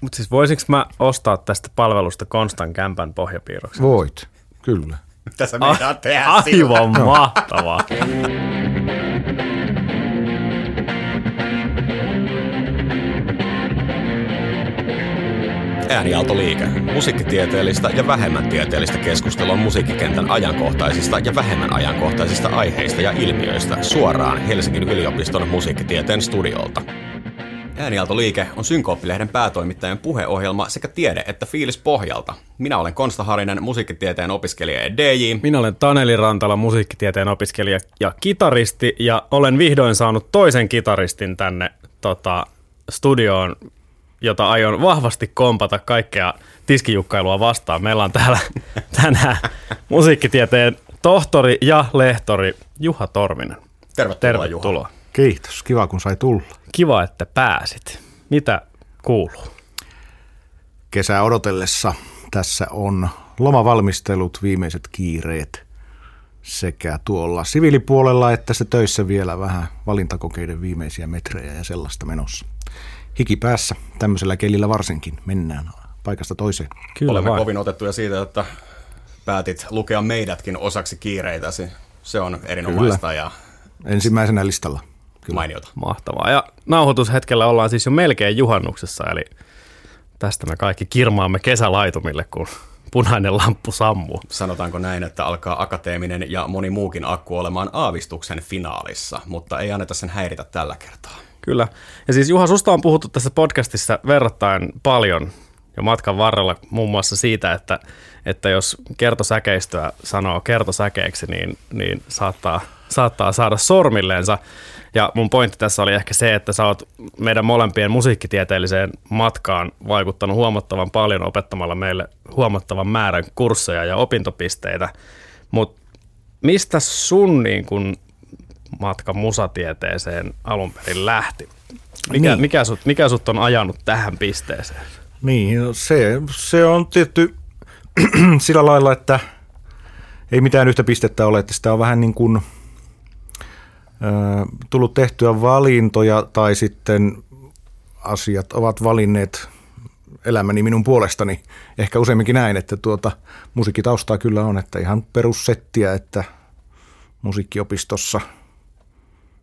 Mutta siis voisinko mä ostaa tästä palvelusta Konstan kämpän pohjapiirroksen? Voit, kyllä. Mitä sä meinaat tehdä Aivan mahtavaa. Äänialtoliike. Musiikkitieteellistä ja vähemmän tieteellistä keskustelua musiikkikentän ajankohtaisista ja vähemmän ajankohtaisista aiheista ja ilmiöistä suoraan Helsingin yliopiston musiikkitieteen studiolta. Äänialtoliike on Synkooppilehden päätoimittajan puheohjelma sekä tiede- että fiilis pohjalta. Minä olen Konsta Harinen, musiikkitieteen opiskelija ja DJ. Minä olen Taneli Rantala, musiikkitieteen opiskelija ja kitaristi, ja olen vihdoin saanut toisen kitaristin tänne tota, studioon, jota aion vahvasti kompata kaikkea tiskijukkailua vastaan. Meillä on täällä tänään musiikkitieteen tohtori ja lehtori Juha Torminen. Tervetuloa, Tervetuloa. Juha. Kiitos, kiva kun sai tulla. Kiva, että pääsit. Mitä kuuluu? Kesää odotellessa tässä on lomavalmistelut, viimeiset kiireet sekä tuolla siviilipuolella että se töissä vielä vähän valintakokeiden viimeisiä metrejä ja sellaista menossa. Hiki päässä, tämmöisellä kelillä varsinkin, mennään paikasta toiseen. Kyllä Olemme vain. kovin otettuja siitä, että päätit lukea meidätkin osaksi kiireitäsi. Se on erinomaista Kyllä. ja Ensimmäisenä listalla. Kyllä. mainiota. Mahtavaa. Ja nauhoitushetkellä ollaan siis jo melkein juhannuksessa, eli tästä me kaikki kirmaamme kesälaitumille, kun punainen lamppu sammuu. Sanotaanko näin, että alkaa akateeminen ja moni muukin akku olemaan aavistuksen finaalissa, mutta ei anneta sen häiritä tällä kertaa. Kyllä. Ja siis Juha, susta on puhuttu tässä podcastissa verrattain paljon jo matkan varrella muun muassa siitä, että, että jos kertosäkeistöä sanoo kertosäkeeksi, niin, niin saattaa, saattaa saada sormilleensa. Ja mun pointti tässä oli ehkä se, että sä oot meidän molempien musiikkitieteelliseen matkaan vaikuttanut huomattavan paljon opettamalla meille huomattavan määrän kursseja ja opintopisteitä. Mutta mistä sun niin kun matka musatieteeseen alun perin lähti? Mikä, Niin. mikä, sut, mikä sut on ajanut tähän pisteeseen? Niin, no se, se on tietty sillä lailla, että ei mitään yhtä pistettä ole, että sitä on vähän niin kuin ö, tullut tehtyä valintoja tai sitten asiat ovat valinneet elämäni minun puolestani. Ehkä useamminkin näin, että tuota, musiikkitaustaa kyllä on, että ihan perussettiä, että musiikkiopistossa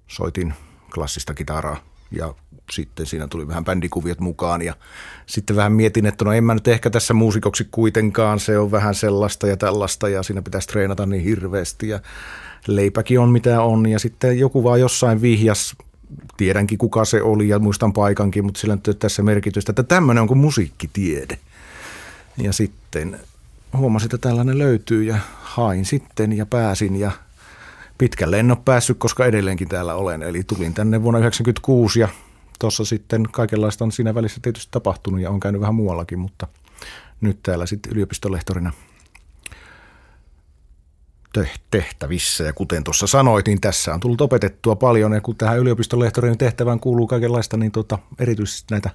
soitin klassista kitaraa ja sitten siinä tuli vähän bändikuviot mukaan ja sitten vähän mietin, että no en mä nyt ehkä tässä muusikoksi kuitenkaan, se on vähän sellaista ja tällaista ja siinä pitäisi treenata niin hirveästi ja leipäkin on mitä on ja sitten joku vaan jossain vihjas, tiedänkin kuka se oli ja muistan paikankin, mutta sillä nyt tässä merkitystä, että tämmöinen on kuin musiikkitiede. Ja sitten huomasin, että tällainen löytyy ja hain sitten ja pääsin ja pitkälle en ole päässyt, koska edelleenkin täällä olen. Eli tulin tänne vuonna 1996 ja tuossa sitten kaikenlaista on siinä välissä tietysti tapahtunut ja on käynyt vähän muuallakin, mutta nyt täällä sitten yliopistolehtorina teh- tehtävissä. Ja kuten tuossa sanoit, niin tässä on tullut opetettua paljon ja kun tähän yliopistolehtorin tehtävään kuuluu kaikenlaista, niin tuota, erityisesti näitä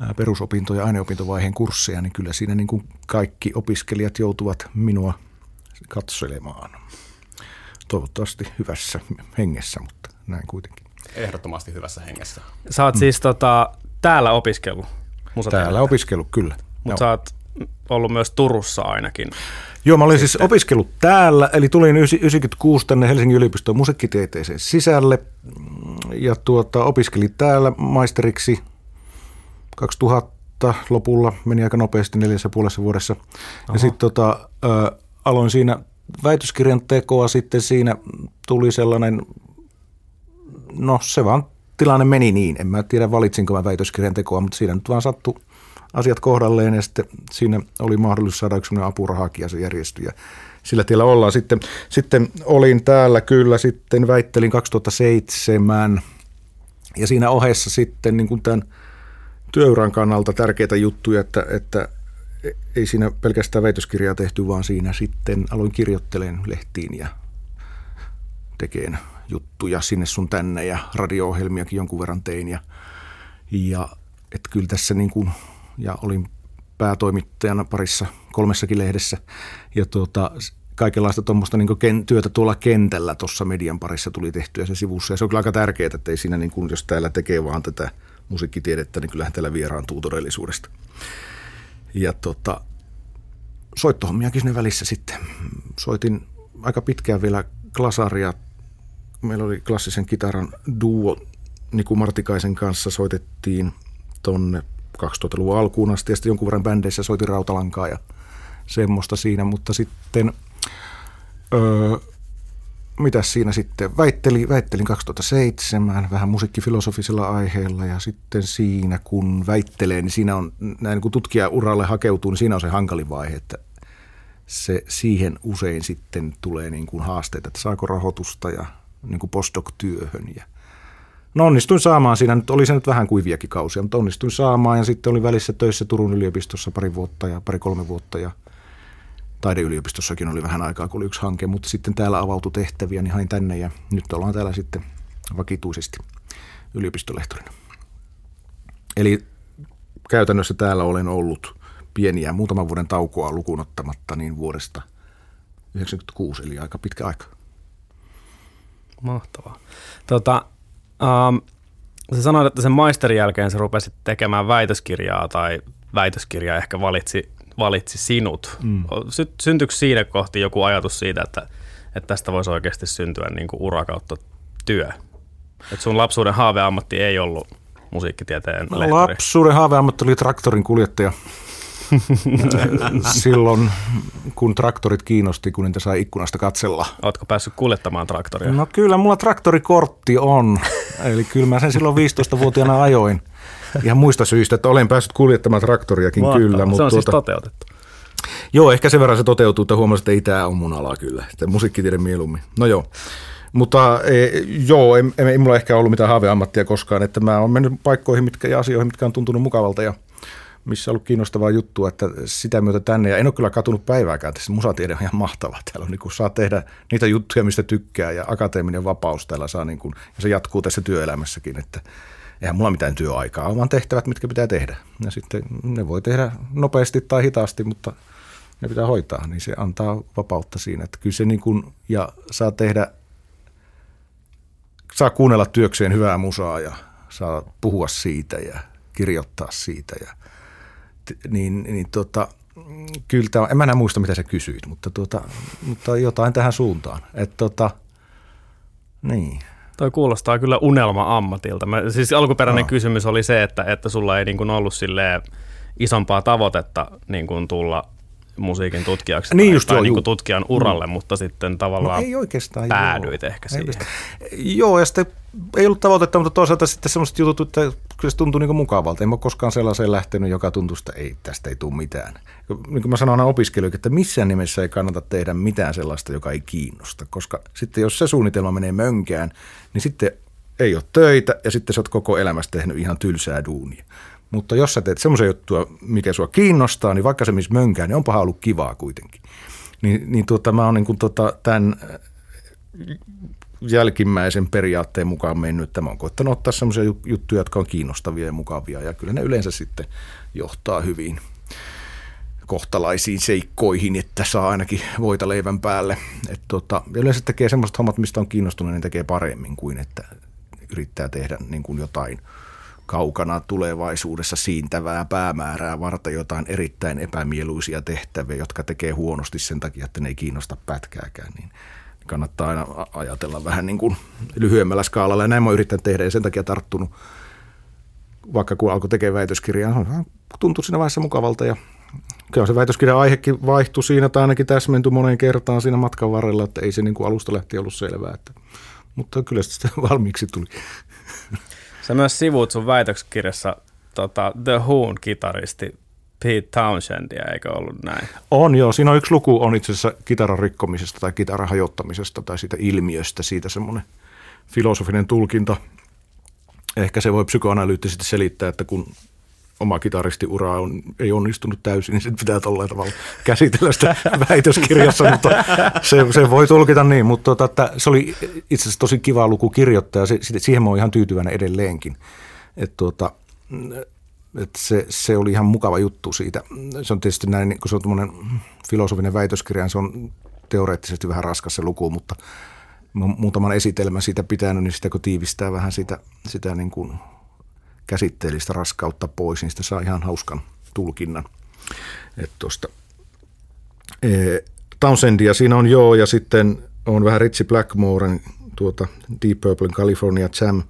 ää, perusopinto- ja aineopintovaiheen kursseja, niin kyllä siinä niin kuin kaikki opiskelijat joutuvat minua katselemaan. Toivottavasti hyvässä hengessä, mutta näin kuitenkin. Ehdottomasti hyvässä hengessä. Sä oot siis tota, täällä opiskellut Täällä opiskellut kyllä. mutta sä oot ollut myös Turussa ainakin. Joo, mä olin siis opiskellut täällä, eli tulin 96 tänne Helsingin yliopiston musiikkitieteeseen sisälle ja tuota, opiskelin täällä maisteriksi 2000 lopulla, meni aika nopeasti neljässä puolessa vuodessa. Ja sitten tota, aloin siinä väitöskirjan tekoa, sitten siinä tuli sellainen, no se vaan tilanne meni niin, en mä tiedä valitsinko mä väitöskirjan tekoa, mutta siinä nyt vaan sattui asiat kohdalleen ja sitten siinä oli mahdollisuus saada yksi ja se järjestyi ja sillä tiellä ollaan. Sitten, sitten olin täällä kyllä, sitten väittelin 2007 ja siinä ohessa sitten niin kuin tämän työuran kannalta tärkeitä juttuja, että, että ei siinä pelkästään väitöskirjaa tehty, vaan siinä sitten aloin kirjoittelemaan lehtiin ja tekeen juttuja sinne sun tänne ja radio-ohjelmiakin jonkun verran tein ja, ja että kyllä tässä niin kuin, ja olin päätoimittajana parissa kolmessakin lehdessä ja tuota, kaikenlaista tuommoista niin työtä tuolla kentällä tuossa median parissa tuli tehtyä se sivussa ja se on kyllä aika tärkeää, että ei siinä niin kuin, jos täällä tekee vaan tätä musiikkitiedettä, niin kyllähän täällä vieraantuu todellisuudesta. Ja tota, soittohommiakin sinne välissä sitten. Soitin aika pitkään vielä klasaria. Meillä oli klassisen kitaran duo. Niku Martikaisen kanssa soitettiin tonne 2000-luvun alkuun asti ja sitten jonkun verran bändeissä soitin rautalankaa ja semmoista siinä, mutta sitten öö, mitäs siinä sitten, väitteli, väittelin 2007 vähän musiikkifilosofisella aiheella ja sitten siinä kun väittelee, niin siinä on, näin kun tutkija uralle hakeutuu, niin siinä on se hankalin vaihe, että se, siihen usein sitten tulee niin kuin haasteita, että saako rahoitusta ja niin kuin postdoc-työhön ja No onnistuin saamaan siinä, nyt oli se nyt vähän kuiviakin kausia, mutta onnistuin saamaan ja sitten oli välissä töissä Turun yliopistossa pari vuotta ja pari-kolme vuotta ja taideyliopistossakin oli vähän aikaa, kun oli yksi hanke, mutta sitten täällä avautui tehtäviä, niin hain tänne ja nyt ollaan täällä sitten vakituisesti yliopistolehtorina. Eli käytännössä täällä olen ollut pieniä, muutaman vuoden taukoa lukuun ottamatta, niin vuodesta 1996, eli aika pitkä aika. Mahtavaa. Tota, um, sä sanoit, että sen maisterin jälkeen sä rupesit tekemään väitöskirjaa tai väitöskirja ehkä valitsi valitsi sinut. Mm. Syntyykö siinä kohti joku ajatus siitä, että, että tästä voisi oikeasti syntyä niin kuin ura kautta työ? Että sun lapsuuden haaveammatti ei ollut musiikkitieteen lehtori. Lapsuuden haaveammatti oli traktorin kuljettaja. Silloin, kun traktorit kiinnosti, kun niitä sai ikkunasta katsella. Oletko päässyt kuljettamaan traktoria? No kyllä, mulla traktorikortti on. Eli kyllä mä sen silloin 15-vuotiaana ajoin. Ihan muista syistä, että olen päässyt kuljettamaan traktoriakin Mahtavaa. kyllä. Mutta se on siis tuota, siis toteutettu. Joo, ehkä sen verran se toteutuu, että huomasin, että ei tämä ole mun ala kyllä. Että musiikkitiede mieluummin. No joo. Mutta e, joo, ei, ei mulla ehkä ollut mitään haaveammattia koskaan, että mä oon mennyt paikkoihin mitkä, ja asioihin, mitkä on tuntunut mukavalta ja missä on ollut kiinnostavaa juttua, että sitä myötä tänne, ja en ole kyllä katunut päivääkään, tässä musatiede on ihan mahtavaa. Täällä on niin kuin, saa tehdä niitä juttuja, mistä tykkää, ja akateeminen vapaus täällä saa, niin kuin, ja se jatkuu tässä työelämässäkin, että eihän mulla mitään työaikaa, vaan tehtävät, mitkä pitää tehdä. Ja sitten ne voi tehdä nopeasti tai hitaasti, mutta ne pitää hoitaa, niin se antaa vapautta siinä. Että kyllä se niin kuin, ja saa tehdä, saa kuunnella työkseen hyvää musaa ja saa puhua siitä ja kirjoittaa siitä. Ja, niin, niin tota, kyllä tämä, en mä enää muista mitä sä kysyit, mutta, tota, mutta jotain tähän suuntaan. Että tota, niin. Toi kuulostaa kyllä unelma-ammatilta. Mä, siis alkuperäinen no. kysymys oli se, että, että sulla ei niin kuin ollut isompaa tavoitetta niin kuin tulla musiikin tutkijaksi niin tai, just tai joo, niin kuin tutkijan uralle, mm. mutta sitten tavallaan no ei oikeastaan, päädyit joo. ehkä siihen. Ei joo, ja sitten ei ollut tavoitetta, mutta toisaalta sitten semmoiset jutut, että kyllä se tuntuu niin mukavalta. En ole koskaan sellaiseen lähtenyt, joka tuntuu, että ei, tästä ei tule mitään. Niin kuin mä sanon aina opiskelijoille, että missään nimessä ei kannata tehdä mitään sellaista, joka ei kiinnosta, koska sitten jos se suunnitelma menee mönkään, niin sitten ei ole töitä ja sitten sä oot koko elämässä tehnyt ihan tylsää duunia. Mutta jos sä teet semmoisen juttua, mikä sua kiinnostaa, niin vaikka se missä mönkään, niin onpahan ollut kivaa kuitenkin. Niin, niin tuota, mä oon niin kuin tota, tämän jälkimmäisen periaatteen mukaan mennyt. Tämä on koittanut ottaa sellaisia juttuja, jotka on kiinnostavia ja mukavia, ja kyllä ne yleensä sitten johtaa hyvin kohtalaisiin seikkoihin, että saa ainakin voita leivän päälle. Et tota, yleensä tekee semmoiset hommat, mistä on kiinnostunut, niin tekee paremmin kuin että yrittää tehdä niin kuin jotain kaukana tulevaisuudessa siintävää päämäärää varten jotain erittäin epämieluisia tehtäviä, jotka tekee huonosti sen takia, että ne ei kiinnosta pätkääkään. Niin kannattaa aina ajatella vähän niin kuin lyhyemmällä skaalalla. Ja näin mä oon yrittänyt tehdä ja sen takia tarttunut, vaikka kun alkoi tekemään väitöskirjaa, tuntui siinä vaiheessa mukavalta ja kyllä se väitöskirjan aihekin vaihtui siinä tai ainakin täsmentyi moneen kertaan siinä matkan varrella, että ei se niin kuin alusta lähtien ollut selvää. Että, mutta kyllä se valmiiksi tuli. Sä myös sivuut sun väitöskirjassa tota, The Who'n kitaristi Pete Townsendia, eikö ollut näin? On joo, siinä on yksi luku on itse asiassa kitaran rikkomisesta tai kitaran hajottamisesta tai siitä ilmiöstä, siitä semmoinen filosofinen tulkinta. Ehkä se voi psykoanalyyttisesti selittää, että kun oma kitaristiura on, ei onnistunut täysin, niin sitten pitää tällä tavalla käsitellä sitä väitöskirjassa, mutta se, se voi tulkita niin, mutta tota, että se oli itse asiassa tosi kiva luku kirjoittaa se, siihen mä oon ihan tyytyväinen edelleenkin. Että tuota, että se, se oli ihan mukava juttu siitä. Se on tietysti näin, kun se on filosofinen väitöskirja, niin se on teoreettisesti vähän raskas se luku, mutta muutaman esitelmän siitä pitänyt, niin sitä kun tiivistää vähän sitä, sitä niin kuin käsitteellistä raskautta pois, niin sitä saa ihan hauskan tulkinnan. Että e, Townsendia siinä on joo, ja sitten on vähän Ritchie Blackmoren tuota Deep Purplein California Jam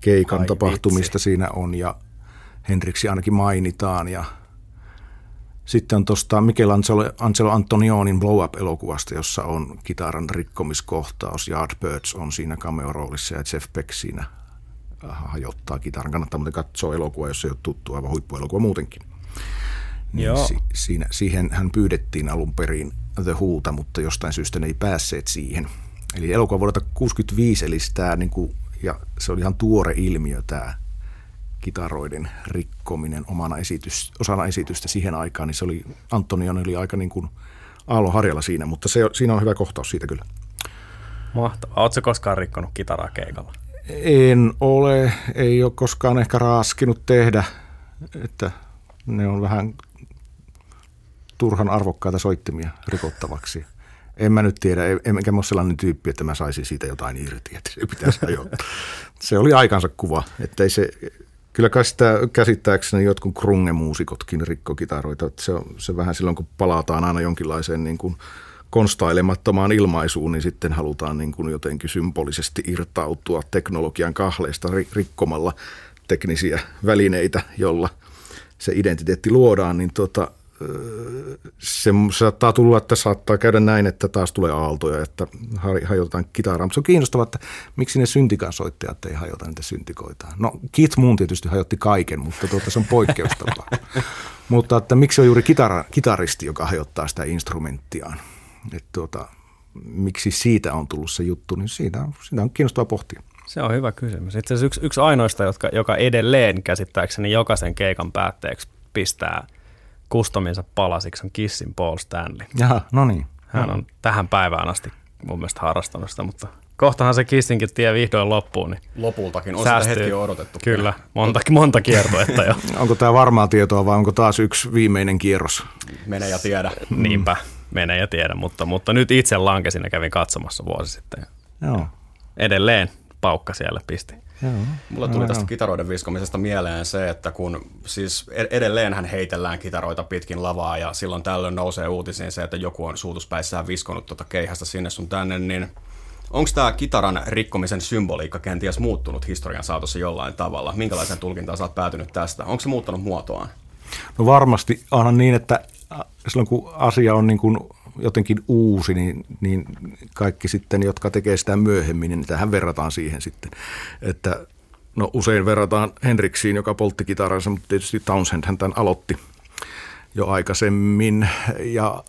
keikan Ai tapahtumista vitsi. siinä on, ja Henriksi ainakin mainitaan, ja sitten on tuosta Michelangelo Angelo Antonionin Blow Up-elokuvasta, jossa on kitaran rikkomiskohtaus. Yardbirds on siinä cameo-roolissa ja Jeff Beck siinä hajottaa kitaran. Kannattaa muuten katsoa elokuva, jos ei ole tuttu, aivan huippuelokuva muutenkin. Niin Joo. Si- siinä, siihen hän pyydettiin alun perin The Who'ta, mutta jostain syystä ne ei päässeet siihen. Eli elokuva vuodelta 1965, eli tämä, niin kuin, ja se oli ihan tuore ilmiö tämä kitaroiden rikkominen omana esitys, osana esitystä siihen aikaan, niin se oli, Antonion oli aika niin kuin Aallon harjalla siinä, mutta se, siinä on hyvä kohtaus siitä kyllä. Mahtavaa. Oletko koskaan rikkonut kitaraa keikalla? En ole, ei ole koskaan ehkä raaskinut tehdä, että ne on vähän turhan arvokkaita soittimia rikottavaksi. En mä nyt tiedä, enkä mä ole sellainen tyyppi, että mä saisin siitä jotain irti, että se pitäisi Se oli aikansa kuva, että ei se, Kyllä kai sitä käsittääkseni jotkut krunge-muusikotkin rikkokitaroita. Se on se vähän silloin, kun palataan aina jonkinlaiseen niin kuin konstailemattomaan ilmaisuun, niin sitten halutaan niin kuin jotenkin symbolisesti irtautua teknologian kahleista rikkomalla teknisiä välineitä, jolla se identiteetti luodaan, niin tota, se saattaa tulla, että saattaa käydä näin, että taas tulee aaltoja, että hajotetaan kitaraa. Mutta se on kiinnostavaa, että miksi ne syntikansoittajat ei hajota niitä syntikoita. No Keith Moon tietysti hajotti kaiken, mutta tuota, se on poikkeustapa. mutta että miksi on juuri kitara, kitaristi, joka hajottaa sitä instrumenttiaan. Että tuota, miksi siitä on tullut se juttu, niin siitä, siitä on kiinnostavaa pohtia. Se on hyvä kysymys. Itse asiassa yksi, yksi ainoista, jotka, joka edelleen käsittääkseni jokaisen keikan päätteeksi pistää – kustominsa palasiksi on Kissin Paul Stanley. Jaha, no niin. Hän on tähän päivään asti mun mielestä harrastanut sitä, mutta kohtahan se Kissinkin tie vihdoin loppuun. Niin Lopultakin, on säästyy. sitä hetki odotettu. Kyllä, monta, monta kiertoetta jo. onko tämä varmaa tietoa vai onko taas yksi viimeinen kierros? Mene ja tiedä. Niinpä, mene ja tiedä, mutta, mutta nyt itse lankesin ja kävin katsomassa vuosi sitten. Joo. Edelleen paukka siellä pisti. Joo. Mulle tuli tästä kitaroiden viskomisesta mieleen se, että kun siis edelleen hän heitellään kitaroita pitkin lavaa ja silloin tällöin nousee uutisiin se, että joku on suutuspäissään viskonut tuota keihästä sinne sun tänne, niin onko tämä kitaran rikkomisen symboliikka kenties muuttunut historian saatossa jollain tavalla? Minkälaisen tulkintaan sä oot päätynyt tästä? Onko se muuttanut muotoaan? No varmasti onhan niin, että silloin kun asia on niin kuin jotenkin uusi, niin, niin kaikki sitten, jotka tekee sitä myöhemmin, niin tähän verrataan siihen sitten. Että no usein verrataan Henriksiin, joka poltti kitaransa, mutta tietysti Townsend hän tämän aloitti jo aikaisemmin ja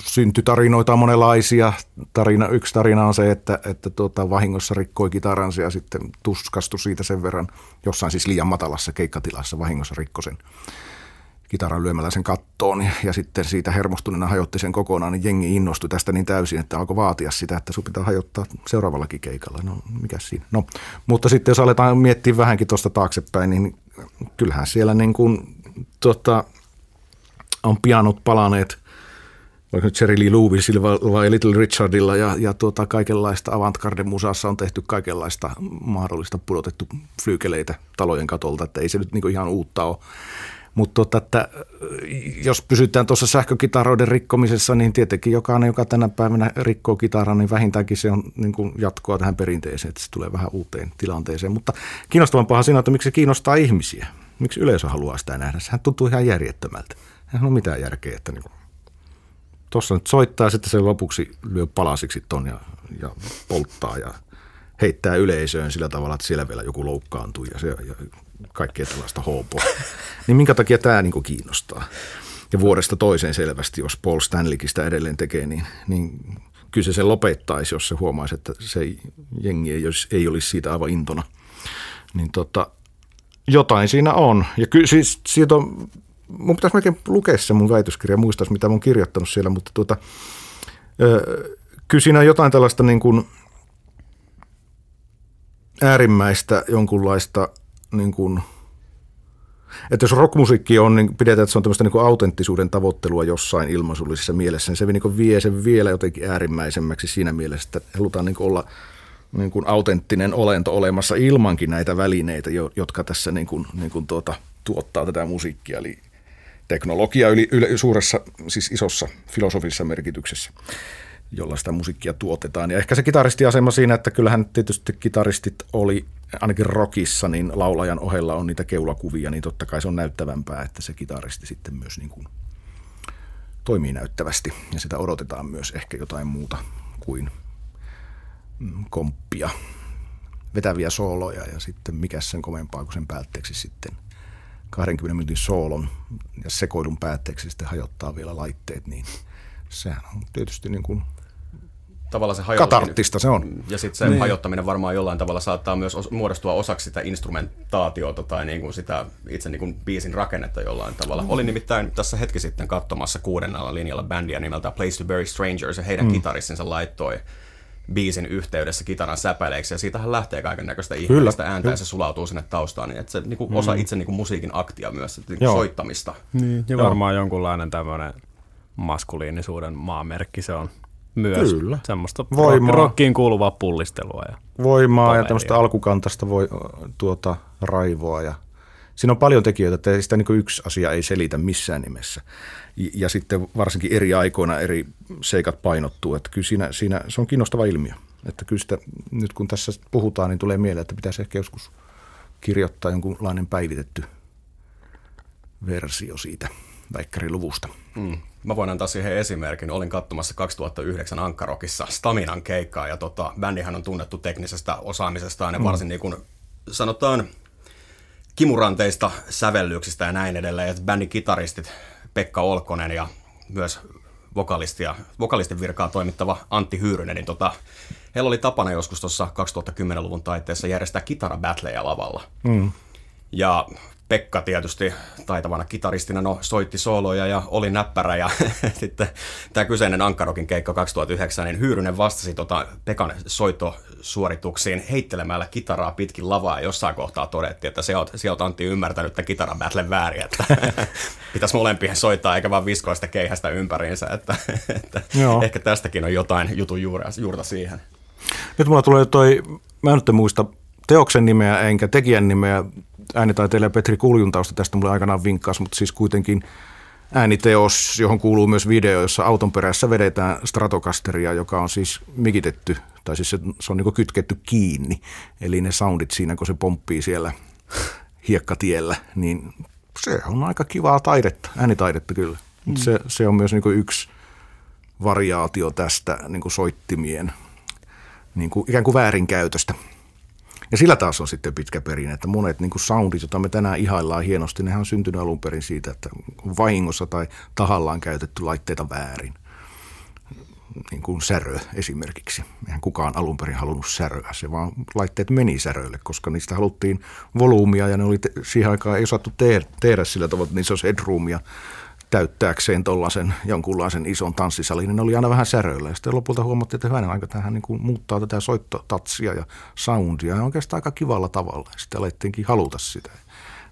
syntytarinoita monenlaisia. Tarina, yksi tarina on se, että, että tuota, vahingossa rikkoi kitaransa ja sitten tuskastui siitä sen verran, jossain siis liian matalassa keikkatilassa vahingossa rikkoi sen kitaran lyömällä sen kattoon ja, sitten siitä hermostuneena hajotti sen kokonaan, niin jengi innostui tästä niin täysin, että alkoi vaatia sitä, että sun pitää hajottaa seuraavallakin keikalla. No mikä siinä? No, mutta sitten jos aletaan miettiä vähänkin tuosta taaksepäin, niin kyllähän siellä niin kuin, tota, on pianot palaneet vaikka nyt Jerry Lee vai Little Richardilla ja, ja tuota, kaikenlaista avantgarde-musassa on tehty kaikenlaista mahdollista pudotettu flyykeleitä talojen katolta, että ei se nyt niin ihan uutta ole. Mutta tota, että jos pysytään tuossa sähkökitaroiden rikkomisessa, niin tietenkin jokainen, joka tänä päivänä rikkoo kitaran, niin vähintäänkin se on niin kuin jatkoa tähän perinteeseen, että se tulee vähän uuteen tilanteeseen. Mutta kiinnostavampaa siinä on, että miksi se kiinnostaa ihmisiä. Miksi yleisö haluaa sitä nähdä? Sehän tuntuu ihan järjettömältä. Eihän ole mitään järkeä, että niin tuossa nyt soittaa, sitten se lopuksi lyö palasiksi ton ja, ja polttaa ja heittää yleisöön sillä tavalla, että siellä vielä joku loukkaantuu ja, se, ja kaikkea tällaista hoopoa. niin minkä takia tämä niin kiinnostaa? Ja vuodesta toiseen selvästi, jos Paul Stanleykin sitä edelleen tekee, niin, niin kyllä se lopettaisi, jos se huomaisi, että se jengi ei olisi, ei olisi siitä aivan intona. Niin tota, jotain siinä on. Ja kyllä siis siitä on, mun pitäisi melkein lukea se mun väitöskirja, muistaisi mitä oon kirjoittanut siellä, mutta tuota, kyllä siinä on jotain tällaista niin kuin äärimmäistä jonkunlaista – niin kuin, että jos rockmusiikki on, niin pidetään, että se on tämmöistä niin autenttisuuden tavoittelua jossain ilmaisullisessa mielessä, niin se niin vie sen vielä jotenkin äärimmäisemmäksi siinä mielessä, että halutaan niin olla niin kuin autenttinen olento olemassa ilmankin näitä välineitä, jotka tässä niin kuin, niin kuin tuota, tuottaa tätä musiikkia. Eli teknologia yli, yli, suuressa, siis isossa filosofisessa merkityksessä, jolla sitä musiikkia tuotetaan. Ja ehkä se kitaristiasema siinä, että kyllähän tietysti kitaristit oli ainakin rockissa, niin laulajan ohella on niitä keulakuvia, niin totta kai se on näyttävämpää, että se kitaristi sitten myös niin kuin toimii näyttävästi. Ja sitä odotetaan myös ehkä jotain muuta kuin mm, komppia, vetäviä sooloja ja sitten mikä sen komempaa kuin sen päätteeksi sitten 20 minuutin soolon ja sekoilun päätteeksi sitten hajottaa vielä laitteet, niin sehän on tietysti niin kuin tavallaan se Katarttista se on. Ja sitten se niin. hajottaminen varmaan jollain tavalla saattaa myös os- muodostua osaksi sitä instrumentaatiota tai niin kuin sitä itse niin kuin biisin rakennetta jollain tavalla. Mm. Olin nimittäin tässä hetki sitten katsomassa kuudennella linjalla bändiä nimeltä Place to Bury Strangers ja heidän mm. kitaristinsa laittoi biisin yhteydessä kitaran säpäleiksi, ja siitähän lähtee kaiken näköistä ihmeellistä ääntä, kyllä. ja se sulautuu sinne taustaan, niin että se niin kuin mm. osa itse niin kuin musiikin aktia myös, että niin soittamista. Niin, ja varmaan Joo. jonkunlainen tämmöinen maskuliinisuuden maamerkki se on myös. Kyllä. Semmoista Voimaa. rockiin kuuluvaa pullistelua. Ja Voimaa ja tämmöistä alkukantasta voi, tuota, raivoa. Ja siinä on paljon tekijöitä, että sitä niin yksi asia ei selitä missään nimessä. Ja sitten varsinkin eri aikoina eri seikat painottuu. Että kyllä siinä, siinä se on kiinnostava ilmiö. Että kyllä sitä, nyt kun tässä puhutaan, niin tulee mieleen, että pitäisi ehkä joskus kirjoittaa jonkunlainen päivitetty versio siitä väikkäriluvusta. Mm. Mä voin antaa siihen esimerkin. Olin katsomassa 2009 Ankkarokissa Staminan keikkaa ja tota, bändihän on tunnettu teknisestä osaamisestaan ja mm. varsin niin kuin sanotaan kimuranteista sävellyksistä ja näin edelleen. Et bändin kitaristit Pekka Olkonen ja myös vokalistia, vokalistin virkaa toimittava Antti Hyyrynen, niin tota, heillä oli tapana joskus tuossa 2010-luvun taitteessa järjestää kitarabattleja lavalla. Mm. Ja Pekka tietysti taitavana kitaristina no, soitti sooloja ja oli näppärä ja sitten tämä kyseinen Ankkarokin keikka 2009, niin Hyyrynen vastasi tota Pekan soittosuorituksiin heittelemällä kitaraa pitkin lavaa ja jossain kohtaa todettiin, että se on, se on Antti ymmärtänyt tämän kitaran battlen väärin, että pitäisi molempien soittaa eikä vaan viskoista keihästä ympäriinsä, että, että ehkä tästäkin on jotain jutun juurta, juurta siihen. Nyt mulla tulee toi, mä en nyt muista teoksen nimeä enkä tekijän nimeä, äänitaiteilija Petri Kuljuntausta tästä mulle aikanaan vinkkasi, mutta siis kuitenkin ääniteos, johon kuuluu myös video, jossa auton perässä vedetään Stratocasteria, joka on siis mikitetty, tai siis se, se on niin kytketty kiinni. Eli ne soundit siinä, kun se pomppii siellä hiekkatiellä, niin se on aika kivaa taidetta, äänitaidetta kyllä. Mm. Se, se on myös niin yksi variaatio tästä niin soittimien niin kuin ikään kuin väärinkäytöstä. Ja sillä taas on sitten pitkä perinne, että monet niin kuin soundit, joita me tänään ihaillaan hienosti, nehän on syntynyt alun perin siitä, että on vahingossa tai tahallaan käytetty laitteita väärin. Niin kuin särö esimerkiksi. Eihän kukaan alun perin halunnut säröä, se vaan laitteet meni säröille, koska niistä haluttiin volyymia ja ne oli te- siihen aikaan ei osattu tehdä, tehdä sillä tavalla, että niissä olisi headroomia täyttääkseen tuollaisen jonkunlaisen ison tanssisalin, niin ne oli aina vähän säröillä. Ja sitten lopulta huomattiin, että hyvänä aika tähän niin kuin muuttaa tätä soittotatsia ja soundia ja oikeastaan aika kivalla tavalla. Ja sitten alettiinkin haluta sitä.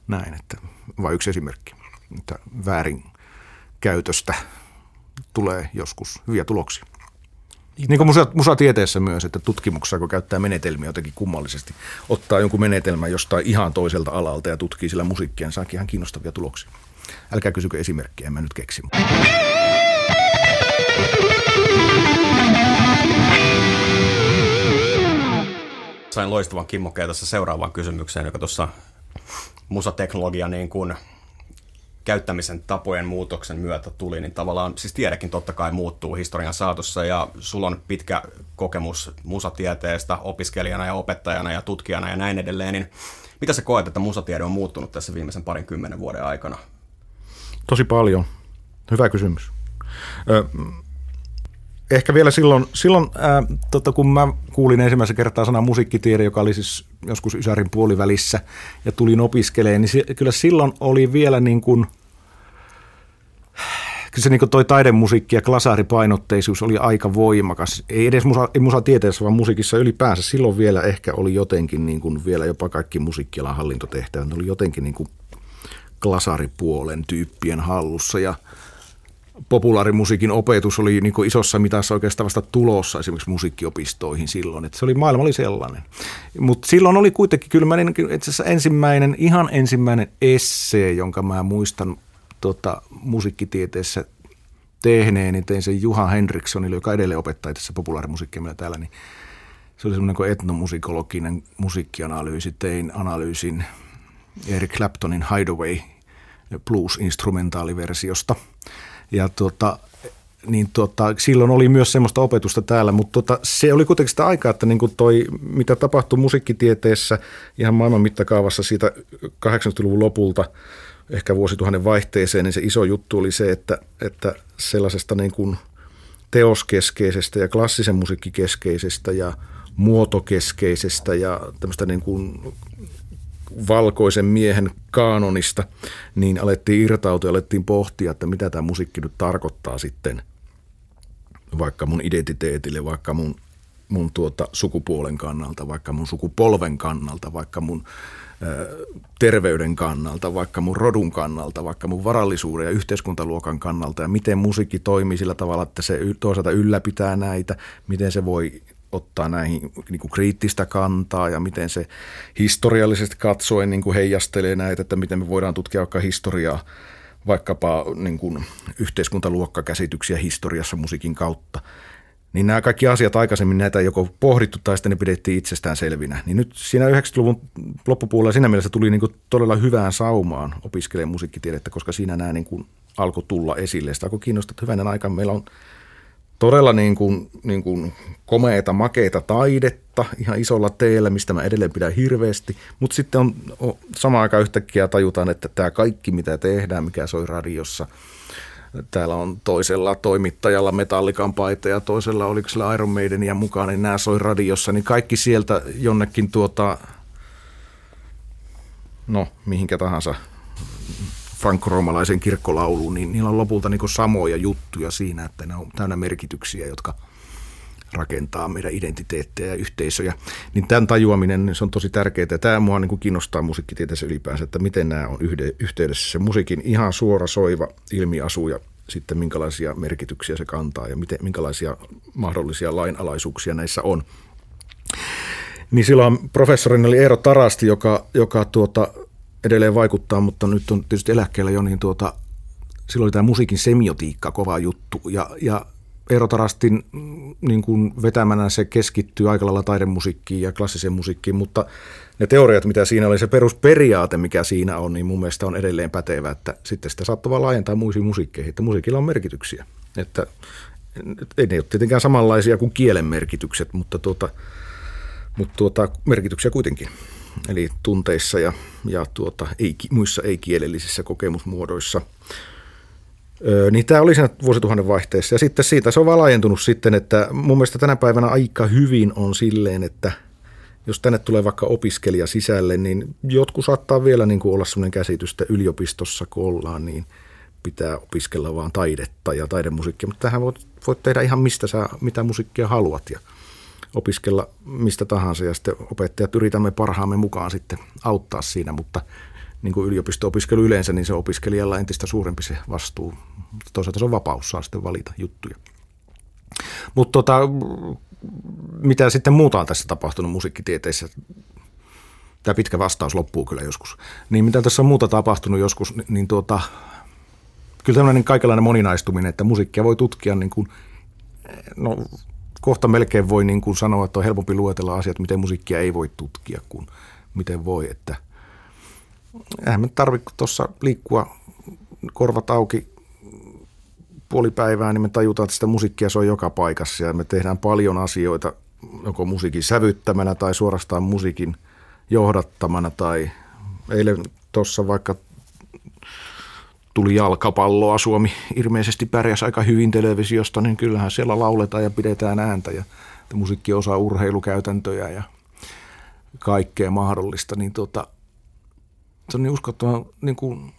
Näin, että vain yksi esimerkki, että väärin käytöstä tulee joskus hyviä tuloksia. Niin, niin kuin musa, musatieteessä myös, että tutkimuksessa kun käyttää menetelmiä jotenkin kummallisesti, ottaa jonkun menetelmän jostain ihan toiselta alalta ja tutkii sillä musiikkia, niin saakin ihan kiinnostavia tuloksia. Älkää kysykö esimerkkiä, en mä nyt keksi. Sain loistavan kimmokkeen tässä seuraavaan kysymykseen, joka tuossa musateknologia niin kuin käyttämisen tapojen muutoksen myötä tuli, niin tavallaan siis tiedekin totta kai muuttuu historian saatossa ja sulla on pitkä kokemus musatieteestä opiskelijana ja opettajana ja tutkijana ja näin edelleen, niin mitä sä koet, että musatiede on muuttunut tässä viimeisen parin kymmenen vuoden aikana? Tosi paljon. Hyvä kysymys. Ö, ehkä vielä silloin, silloin ää, tota, kun mä kuulin ensimmäisen kertaa sana musiikkitiede, joka oli siis joskus Ysärin puolivälissä ja tulin opiskelemaan, niin se, kyllä silloin oli vielä niin kuin, kyllä se niin kuin toi taidemusiikki ja klasaaripainotteisuus oli aika voimakas. Ei edes musa, ei musatieteessä, vaan musiikissa ylipäänsä. Silloin vielä ehkä oli jotenkin niin kuin vielä jopa kaikki musiikkialan hallintotehtävät. Ne oli jotenkin niin kuin glasaripuolen tyyppien hallussa ja populaarimusiikin opetus oli niin kuin isossa mitassa oikeastaan vasta tulossa esimerkiksi musiikkiopistoihin silloin. Että se oli, maailma oli sellainen. Mutta silloin oli kuitenkin kyllä mä niin, itse asiassa ensimmäinen, ihan ensimmäinen essee, jonka mä muistan tota, musiikkitieteessä tehneen, niin tein sen Juha Henrikssonille, joka edelleen opettaa tässä populaarimusiikkia meillä täällä, niin se oli semmoinen kuin etnomusikologinen musiikkianalyysi. Tein analyysin Eric Claptonin Hideaway blues-instrumentaaliversiosta. Ja tuota, niin tuota, silloin oli myös semmoista opetusta täällä, mutta tuota, se oli kuitenkin sitä aikaa, että niin toi, mitä tapahtui musiikkitieteessä ihan maailman mittakaavassa siitä 80-luvun lopulta ehkä vuosituhannen vaihteeseen, niin se iso juttu oli se, että, että sellaisesta niin kuin teoskeskeisestä ja klassisen musiikkikeskeisestä ja muotokeskeisestä ja tämmöistä niin kuin valkoisen miehen kaanonista, niin alettiin irtautua ja alettiin pohtia, että mitä tämä musiikki nyt tarkoittaa sitten vaikka mun identiteetille, vaikka mun, mun tuota sukupuolen kannalta, vaikka mun sukupolven kannalta, vaikka mun terveyden kannalta, vaikka mun rodun kannalta, vaikka mun varallisuuden ja yhteiskuntaluokan kannalta ja miten musiikki toimii sillä tavalla, että se toisaalta ylläpitää näitä, miten se voi ottaa näihin niin kuin kriittistä kantaa ja miten se historiallisesti katsoen niin kuin heijastelee näitä, että miten me voidaan tutkia vaikka historiaa, vaikkapa niin kuin yhteiskuntaluokkakäsityksiä historiassa musiikin kautta. Niin nämä kaikki asiat aikaisemmin näitä joko pohdittu tai sitten ne pidettiin itsestään selvinä. Niin nyt siinä 90-luvun loppupuolella siinä mielessä tuli niin kuin todella hyvään saumaan opiskelemaan musiikkitiedettä, koska siinä nämä niin kuin alkoi tulla esille. Sitä alkoi kiinnostaa, että hyvänen aika meillä on todella niin kuin, niin kuin komeita, makeita taidetta ihan isolla teellä, mistä mä edelleen pidän hirveästi. Mutta sitten on, on samaan aikaan yhtäkkiä tajutaan, että tämä kaikki mitä tehdään, mikä soi radiossa, täällä on toisella toimittajalla metallikan paita ja toisella oliko sillä Iron Maidenia mukaan, niin nämä soi radiossa, niin kaikki sieltä jonnekin tuota, no mihinkä tahansa frankkoroomalaisen kirkkolauluun, niin niillä on lopulta niin samoja juttuja siinä, että ne on täynnä merkityksiä, jotka rakentaa meidän identiteettejä ja yhteisöjä. Niin tämän tajuaminen niin se on tosi tärkeää. Tämä mua niin kiinnostaa musiikkitieteessä ylipäänsä, että miten nämä on yhteydessä. Se musiikin ihan suora soiva ilmiasu ja sitten minkälaisia merkityksiä se kantaa ja miten, minkälaisia mahdollisia lainalaisuuksia näissä on. Niin silloin professorin oli Eero Tarasti, joka, joka tuota, edelleen vaikuttaa, mutta nyt on tietysti eläkkeellä jo, niin tuota, silloin oli tämä musiikin semiotiikka kova juttu. Ja, ja Eero Tarastin mm, niin kuin vetämänä se keskittyy aika lailla taidemusiikkiin ja klassiseen musiikkiin, mutta ne teoriat, mitä siinä oli, se perusperiaate, mikä siinä on, niin mun mielestä on edelleen pätevä, että sitten sitä saattaa vaan laajentaa muisiin musiikkeihin, että musiikilla on merkityksiä. Että ei ne ole tietenkään samanlaisia kuin kielen merkitykset, mutta, tuota, mutta tuota, merkityksiä kuitenkin eli tunteissa ja, ja tuota, ei, muissa ei-kielellisissä kokemusmuodoissa. Öö, niin tämä oli siinä vuosituhannen vaihteessa. Ja sitten siitä se on vaan laajentunut sitten, että mun mielestä tänä päivänä aika hyvin on silleen, että jos tänne tulee vaikka opiskelija sisälle, niin jotkut saattaa vielä niin kuin olla sellainen käsitys, että yliopistossa kun ollaan, niin pitää opiskella vaan taidetta ja taidemusiikkia, mutta tähän voit, voit tehdä ihan mistä sä, mitä musiikkia haluat ja – opiskella mistä tahansa ja sitten opettajat yritämme parhaamme mukaan sitten auttaa siinä, mutta niin kuin yliopisto-opiskelu yleensä, niin se opiskelijalla entistä suurempi se vastuu. Toisaalta se on vapaus, saa sitten valita juttuja. Mutta tota, mitä sitten muuta on tässä tapahtunut musiikkitieteessä? Tämä pitkä vastaus loppuu kyllä joskus. Niin mitä tässä on muuta tapahtunut joskus, niin tuota, kyllä tämmöinen kaikenlainen moninaistuminen, että musiikkia voi tutkia niin kuin, no, kohta melkein voi niin kuin sanoa, että on helpompi luetella asiat, miten musiikkia ei voi tutkia kuin miten voi. Että eihän me tarvitse tuossa liikkua korvat auki puoli päivää, niin me tajutaan, että sitä musiikkia se on joka paikassa ja me tehdään paljon asioita joko musiikin sävyttämänä tai suorastaan musiikin johdattamana tai eilen tuossa vaikka tuli jalkapalloa. Suomi ilmeisesti pärjäsi aika hyvin televisiosta, niin kyllähän siellä lauletaan ja pidetään ääntä ja musiikki osaa urheilukäytäntöjä ja kaikkea mahdollista. Niin tota, se on niin uskottavan niin kuin,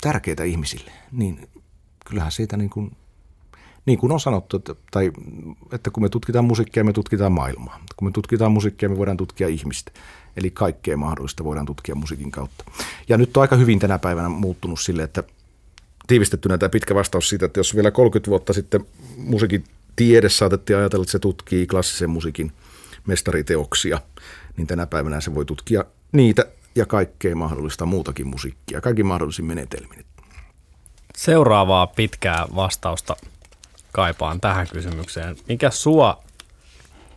tärkeää ihmisille. Niin kyllähän siitä niin kuin, niin kuin on sanottu, että, tai, että kun me tutkitaan musiikkia, me tutkitaan maailmaa. Kun me tutkitaan musiikkia, me voidaan tutkia ihmistä. Eli kaikkea mahdollista voidaan tutkia musiikin kautta. Ja nyt on aika hyvin tänä päivänä muuttunut sille, että tiivistettynä tämä pitkä vastaus siitä, että jos vielä 30 vuotta sitten musiikin tiede saatettiin ajatella, että se tutkii klassisen musiikin mestariteoksia, niin tänä päivänä se voi tutkia niitä ja kaikkea mahdollista muutakin musiikkia, kaikki mahdollisin menetelmin. Seuraavaa pitkää vastausta kaipaan tähän kysymykseen. Mikä sua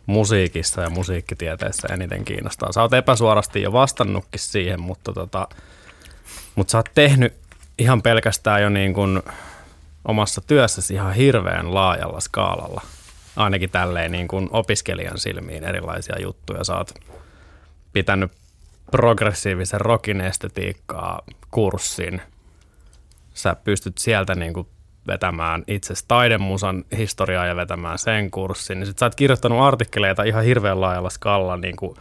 musiikissa ja musiikkitieteessä eniten kiinnostaa? Sä oot epäsuorasti jo vastannutkin siihen, mutta, tota, mutta sä oot tehnyt ihan pelkästään jo niin kuin omassa työssäsi ihan hirveän laajalla skaalalla. Ainakin tälleen niin kuin opiskelijan silmiin erilaisia juttuja. Sä oot pitänyt progressiivisen rockin estetiikkaa kurssin. Sä pystyt sieltä niin kuin vetämään itse taidemusan historiaa ja vetämään sen kurssin. Niin sit sä oot kirjoittanut artikkeleita ihan hirveän laajalla skalla niin kuin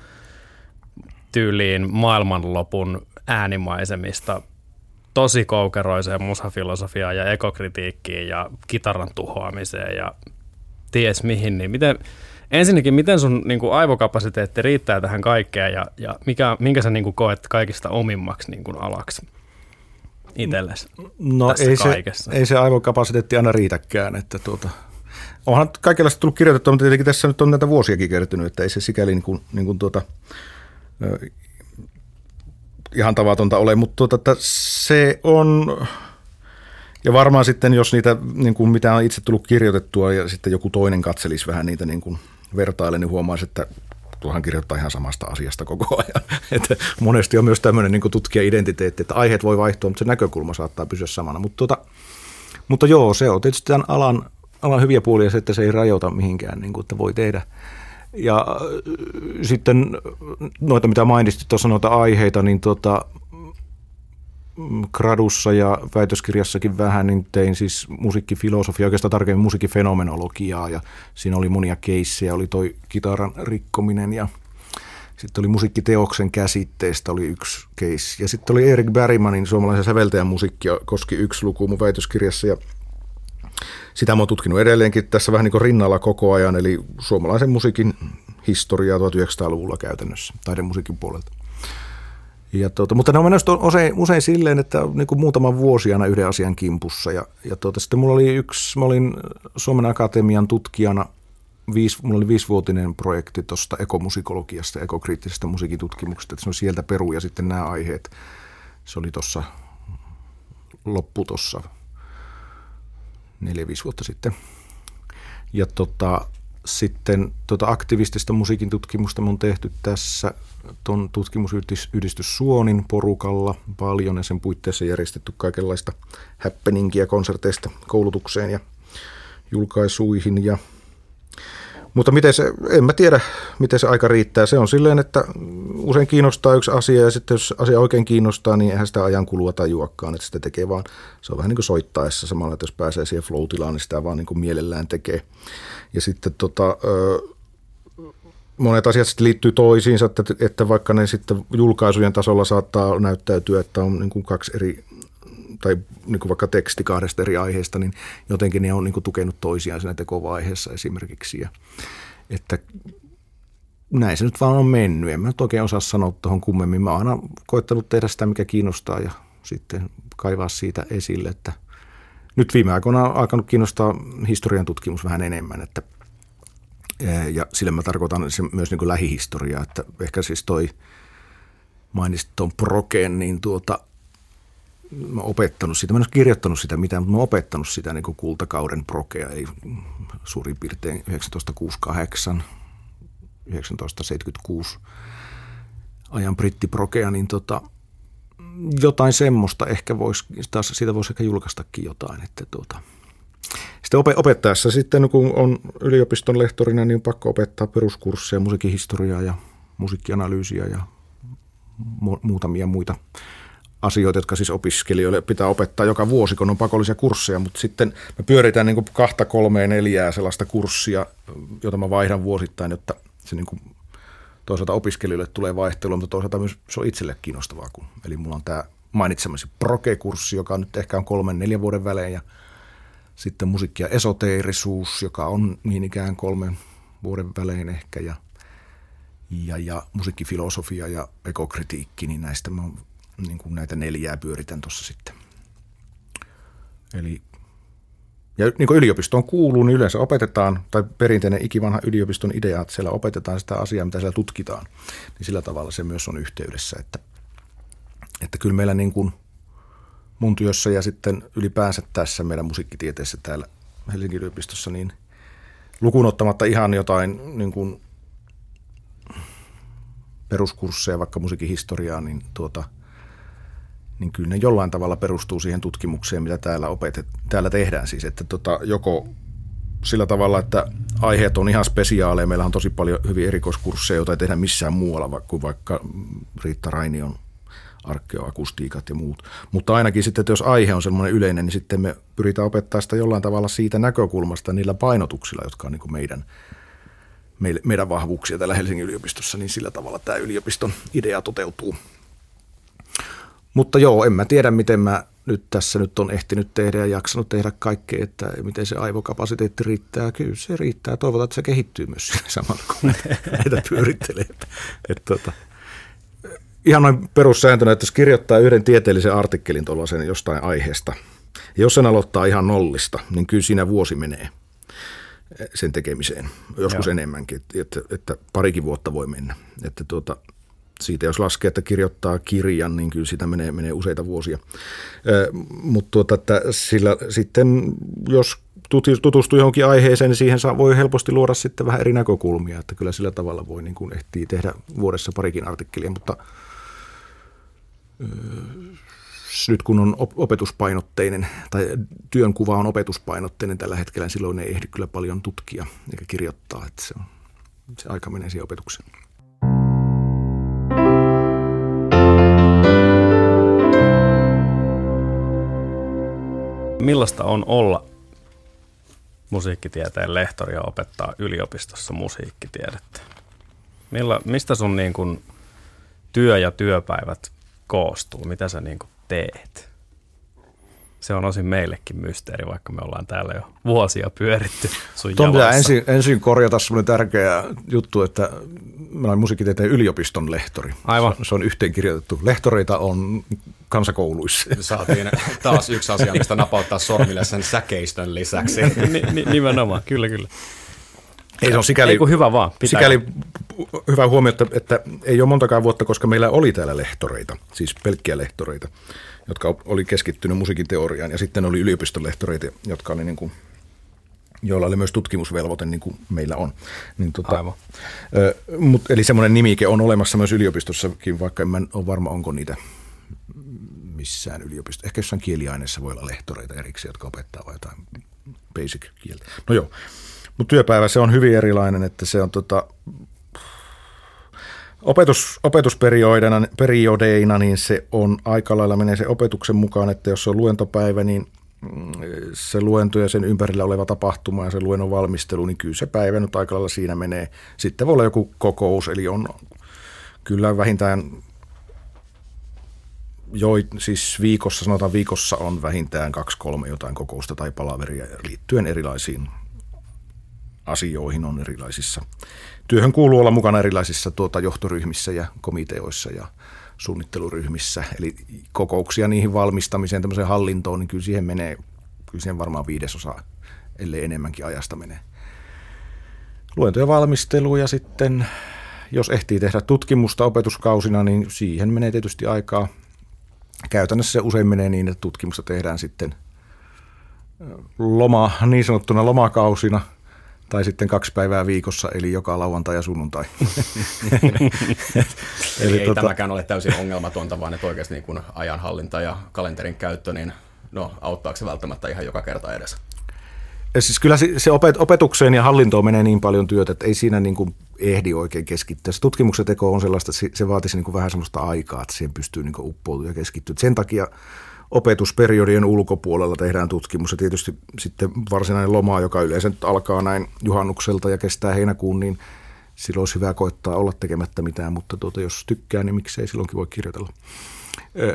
tyyliin maailmanlopun äänimaisemista tosi koukeroiseen musafilosofiaan ja ekokritiikkiin ja kitaran tuhoamiseen ja ties mihin, niin miten, ensinnäkin miten sun niin kuin aivokapasiteetti riittää tähän kaikkeen ja, ja mikä, minkä sä niin kuin koet kaikista omimmaksi niin kuin alaksi itsellesi No tässä ei kaikessa? se, ei se aivokapasiteetti aina riitäkään, että tuota, onhan kaikenlaista tullut kirjoitettua, mutta tietenkin tässä nyt on näitä vuosiakin kertynyt, että ei se sikäli niin kuin, niin kuin tuota, ihan tavatonta ole, mutta tuota, että se on, ja varmaan sitten jos niitä, niin kuin mitä on itse tullut kirjoitettua ja sitten joku toinen katselisi vähän niitä niin kuin vertaille, niin huomaisi, että tuohan kirjoittaa ihan samasta asiasta koko ajan. Että monesti on myös tämmöinen niin tutkija-identiteetti, että aiheet voi vaihtua, mutta se näkökulma saattaa pysyä samana. Mutta, tuota, mutta joo, se on tietysti tämän alan, alan hyviä puolia se, että se ei rajoita mihinkään, niin kuin, että voi tehdä. Ja sitten noita, mitä mainitsit tuossa noita aiheita, niin tuota, gradussa ja väitöskirjassakin vähän, niin tein siis musiikkifilosofia, oikeastaan tarkemmin musiikkifenomenologiaa ja siinä oli monia keissejä, oli toi kitaran rikkominen ja sitten oli musiikkiteoksen käsitteestä oli yksi keissi. Ja sitten oli Erik Bergmanin suomalaisen säveltäjän musiikkia koski yksi luku mun väitöskirjassa ja sitä mä oon tutkinut edelleenkin tässä vähän niin kuin rinnalla koko ajan, eli suomalaisen musiikin historiaa 1900-luvulla käytännössä, taidemusiikin puolelta. Ja tuota, mutta ne on mennyt usein, usein silleen, että niin kuin muutaman vuosi aina yhden asian kimpussa. Ja, ja tuota, sitten mulla oli yksi, mä olin Suomen Akatemian tutkijana, viisi, mulla oli viisivuotinen projekti tuosta ekomusikologiasta ekokriittisestä musiikitutkimuksesta, että se on sieltä peru ja sitten nämä aiheet. Se oli tuossa loppu tuossa neljä-viisi vuotta sitten. Ja tota, sitten tota aktivistista musiikin tutkimusta on tehty tässä tuon tutkimusyhdistys Suonin porukalla paljon ja sen puitteissa järjestetty kaikenlaista happeningia konserteista koulutukseen ja julkaisuihin ja mutta miten se, en mä tiedä, miten se aika riittää. Se on silleen, että usein kiinnostaa yksi asia ja sitten jos asia oikein kiinnostaa, niin eihän sitä ajan kulua tajuakaan, että sitä tekee vaan, se on vähän niin kuin soittaessa samalla, että jos pääsee siihen flow niin sitä vaan niin kuin mielellään tekee. Ja sitten tota, monet asiat sitten liittyy toisiinsa, että, että vaikka ne sitten julkaisujen tasolla saattaa näyttäytyä, että on niin kuin kaksi eri tai niin kuin vaikka teksti kahdesta eri aiheesta, niin jotenkin ne on niin kuin tukenut toisiaan siinä tekovaiheessa esimerkiksi. Ja, että näin se nyt vaan on mennyt. En mä nyt oikein osaa sanoa tuohon kummemmin. Mä oon aina koettanut tehdä sitä, mikä kiinnostaa ja sitten kaivaa siitä esille, että nyt viime aikoina on alkanut kiinnostaa historian tutkimus vähän enemmän, että ja sillä mä tarkoitan myös niin kuin lähihistoriaa, että ehkä siis toi mainitsit tuon Proken, niin tuota, mä oon opettanut sitä, mä en ole kirjoittanut sitä mitään, mutta mä oon opettanut sitä niin kuin kultakauden prokea, eli suurin piirtein 1968, 1976 ajan brittiprokea, niin tota, jotain semmoista ehkä voisi, taas siitä voisi ehkä julkaistakin jotain, että tuota, sitten opettaessa sitten, kun on yliopiston lehtorina, niin on pakko opettaa peruskursseja, musiikkihistoriaa ja musiikkianalyysiä ja muutamia muita asioita, jotka siis opiskelijoille pitää opettaa joka vuosi, kun on pakollisia kursseja, mutta sitten mä pyöritän niin kuin kahta, kolmea, neljää sellaista kurssia, jota mä vaihdan vuosittain, jotta se niin kuin toisaalta opiskelijoille tulee vaihtelua, mutta toisaalta myös se on itselle kiinnostavaa. Kun, eli mulla on tämä mainitsemasi proke-kurssi, joka nyt ehkä on kolmen, neljän vuoden välein ja sitten musiikki ja esoteerisuus, joka on niin ikään kolmen vuoden välein ehkä ja, ja, ja musiikkifilosofia ja ekokritiikki, niin näistä mä niin kuin näitä neljää pyöritän tuossa sitten. Eli ja niin kuin yliopistoon kuuluu, niin yleensä opetetaan, tai perinteinen ikivanha yliopiston idea, että siellä opetetaan sitä asiaa, mitä siellä tutkitaan, niin sillä tavalla se myös on yhteydessä, että, että kyllä meillä niin kuin mun työssä ja sitten ylipäänsä tässä meidän musiikkitieteessä täällä Helsingin yliopistossa, niin lukuun ottamatta ihan jotain niin kuin peruskursseja, vaikka musiikin historiaa, niin, tuota, niin kyllä ne jollain tavalla perustuu siihen tutkimukseen, mitä täällä, opetet, täällä tehdään. Siis, että tota, joko sillä tavalla, että aiheet on ihan spesiaaleja. Meillä on tosi paljon hyvin erikoiskursseja, joita ei tehdä missään muualla kuin vaikka Riitta Rainion arkeoakustiikat ja muut. Mutta ainakin sitten, että jos aihe on semmoinen yleinen, niin sitten me pyritään opettaa sitä jollain tavalla siitä näkökulmasta niillä painotuksilla, jotka on niin kuin meidän, meidän vahvuuksia täällä Helsingin yliopistossa, niin sillä tavalla tämä yliopiston idea toteutuu. Mutta joo, en mä tiedä, miten mä nyt tässä nyt on ehtinyt tehdä ja jaksanut tehdä kaikkea, että miten se aivokapasiteetti riittää. Kyllä se riittää. Toivotaan, että se kehittyy myös samalla, kun näitä pyörittelee. Että, että, tota, ihan noin perussääntönä, että jos kirjoittaa yhden tieteellisen artikkelin tuollaisen jostain aiheesta, ja jos sen aloittaa ihan nollista, niin kyllä siinä vuosi menee sen tekemiseen, joskus Joo. enemmänkin, että, että parikin vuotta voi mennä. Että tuota, siitä jos laskee, että kirjoittaa kirjan, niin kyllä sitä menee, menee useita vuosia. Mutta tuota, että sillä sitten, jos tutustuu johonkin aiheeseen, niin siihen saa, voi helposti luoda sitten vähän eri näkökulmia, että kyllä sillä tavalla voi niin kuin ehtii tehdä vuodessa parikin artikkelia, mutta nyt kun on opetuspainotteinen tai työnkuva on opetuspainotteinen tällä hetkellä, niin silloin ei ehdi kyllä paljon tutkia eikä kirjoittaa, että se, on, se aika menee siihen opetukseen. Millaista on olla musiikkitieteen lehtori ja opettaa yliopistossa musiikkitiedettä? Milla, mistä sun niin kun työ ja työpäivät koostuu? Mitä sä niin teet? Se on osin meillekin mysteeri, vaikka me ollaan täällä jo vuosia pyöritty sun Tuon pitää ensin, ensin korjata semmoinen tärkeä juttu, että mä olen musiikkitieteen yliopiston lehtori. Aivan. Se, se on yhteenkirjoitettu. Lehtoreita on kansakouluissa. Saatiin taas yksi asia, mistä napauttaa sormille sen säkeistön lisäksi. nimenomaan, kyllä kyllä. Ei se on sikäli, ei hyvä vaan. Pitää. Sikäli hyvä huomio, että, että ei ole montakaan vuotta, koska meillä oli täällä lehtoreita, siis pelkkiä lehtoreita, jotka oli keskittynyt musiikin teoriaan. Ja sitten oli lehtoreita, jotka oli niin kuin, joilla oli myös tutkimusvelvoite, niin kuin meillä on. Niin tota, Aivan. Ö, mut, eli semmoinen nimike on olemassa myös yliopistossakin, vaikka en ole varma, onko niitä missään yliopistossa. Ehkä jossain kieliaineessa voi olla lehtoreita erikseen, jotka opettaa vai jotain basic kieltä. No joo. Mutta työpäivä se on hyvin erilainen, että se on tota, opetus, opetusperiodeina, niin se on aika lailla menee se opetuksen mukaan, että jos on luentopäivä, niin mm, se luento ja sen ympärillä oleva tapahtuma ja se luennon valmistelu, niin kyllä se päivä nyt aika lailla siinä menee. Sitten voi olla joku kokous, eli on kyllä vähintään jo, siis viikossa, sanotaan viikossa on vähintään kaksi-kolme jotain kokousta tai palaveria liittyen erilaisiin asioihin on erilaisissa. Työhön kuuluu olla mukana erilaisissa tuota, johtoryhmissä ja komiteoissa ja suunnitteluryhmissä. Eli kokouksia niihin valmistamiseen, tämmöiseen hallintoon, niin kyllä siihen menee, kyllä siihen varmaan viidesosa, ellei enemmänkin ajasta menee. Luentojen valmistelu ja sitten jos ehtii tehdä tutkimusta opetuskausina, niin siihen menee tietysti aikaa. Käytännössä se usein menee niin, että tutkimusta tehdään sitten loma, niin sanottuna lomakausina – tai sitten kaksi päivää viikossa, eli joka lauantai ja sunnuntai. eli ei tota... tämäkään ole täysin ongelmatonta, vaan että oikeasti niin kun ajanhallinta ja kalenterin käyttö, niin no, auttaako se välttämättä ihan joka kerta edes? Ja siis kyllä se opet, opetukseen ja hallintoon menee niin paljon työtä, että ei siinä niin kuin ehdi oikein keskittyä. Se tutkimuksen teko on sellaista, että se vaatisi niin kuin vähän sellaista aikaa, että siihen pystyy niin uppoutumaan ja keskittyä. Sen takia opetusperiodien ulkopuolella tehdään tutkimus. Ja tietysti sitten varsinainen loma, joka yleensä alkaa näin juhannukselta ja kestää heinäkuun, niin silloin olisi hyvä koettaa olla tekemättä mitään, mutta tuota, jos tykkää, niin miksei silloinkin voi kirjoitella. Öö,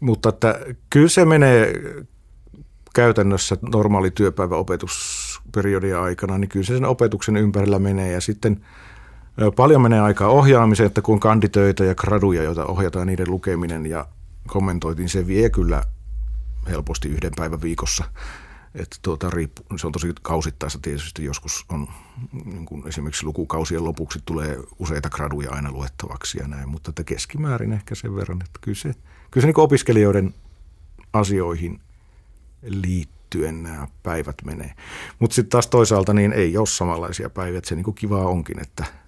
mutta että kyllä se menee käytännössä normaali työpäivä opetusperiodien aikana, niin kyllä se sen opetuksen ympärillä menee. Ja sitten paljon menee aikaa ohjaamiseen, että kun kanditöitä ja graduja, joita ohjataan niiden lukeminen ja kommentoitiin, se vie kyllä helposti yhden päivän viikossa. Että tuota, riippu, se on tosi kausittaista tietysti. Joskus on niin kuin esimerkiksi lukukausien lopuksi tulee useita graduja aina luettavaksi ja näin, mutta että keskimäärin ehkä sen verran, että kyllä se, kyllä se niin opiskelijoiden asioihin liittyen nämä päivät menee. Mutta sitten taas toisaalta niin ei ole samanlaisia päiviä, että se niin kivaa onkin, että –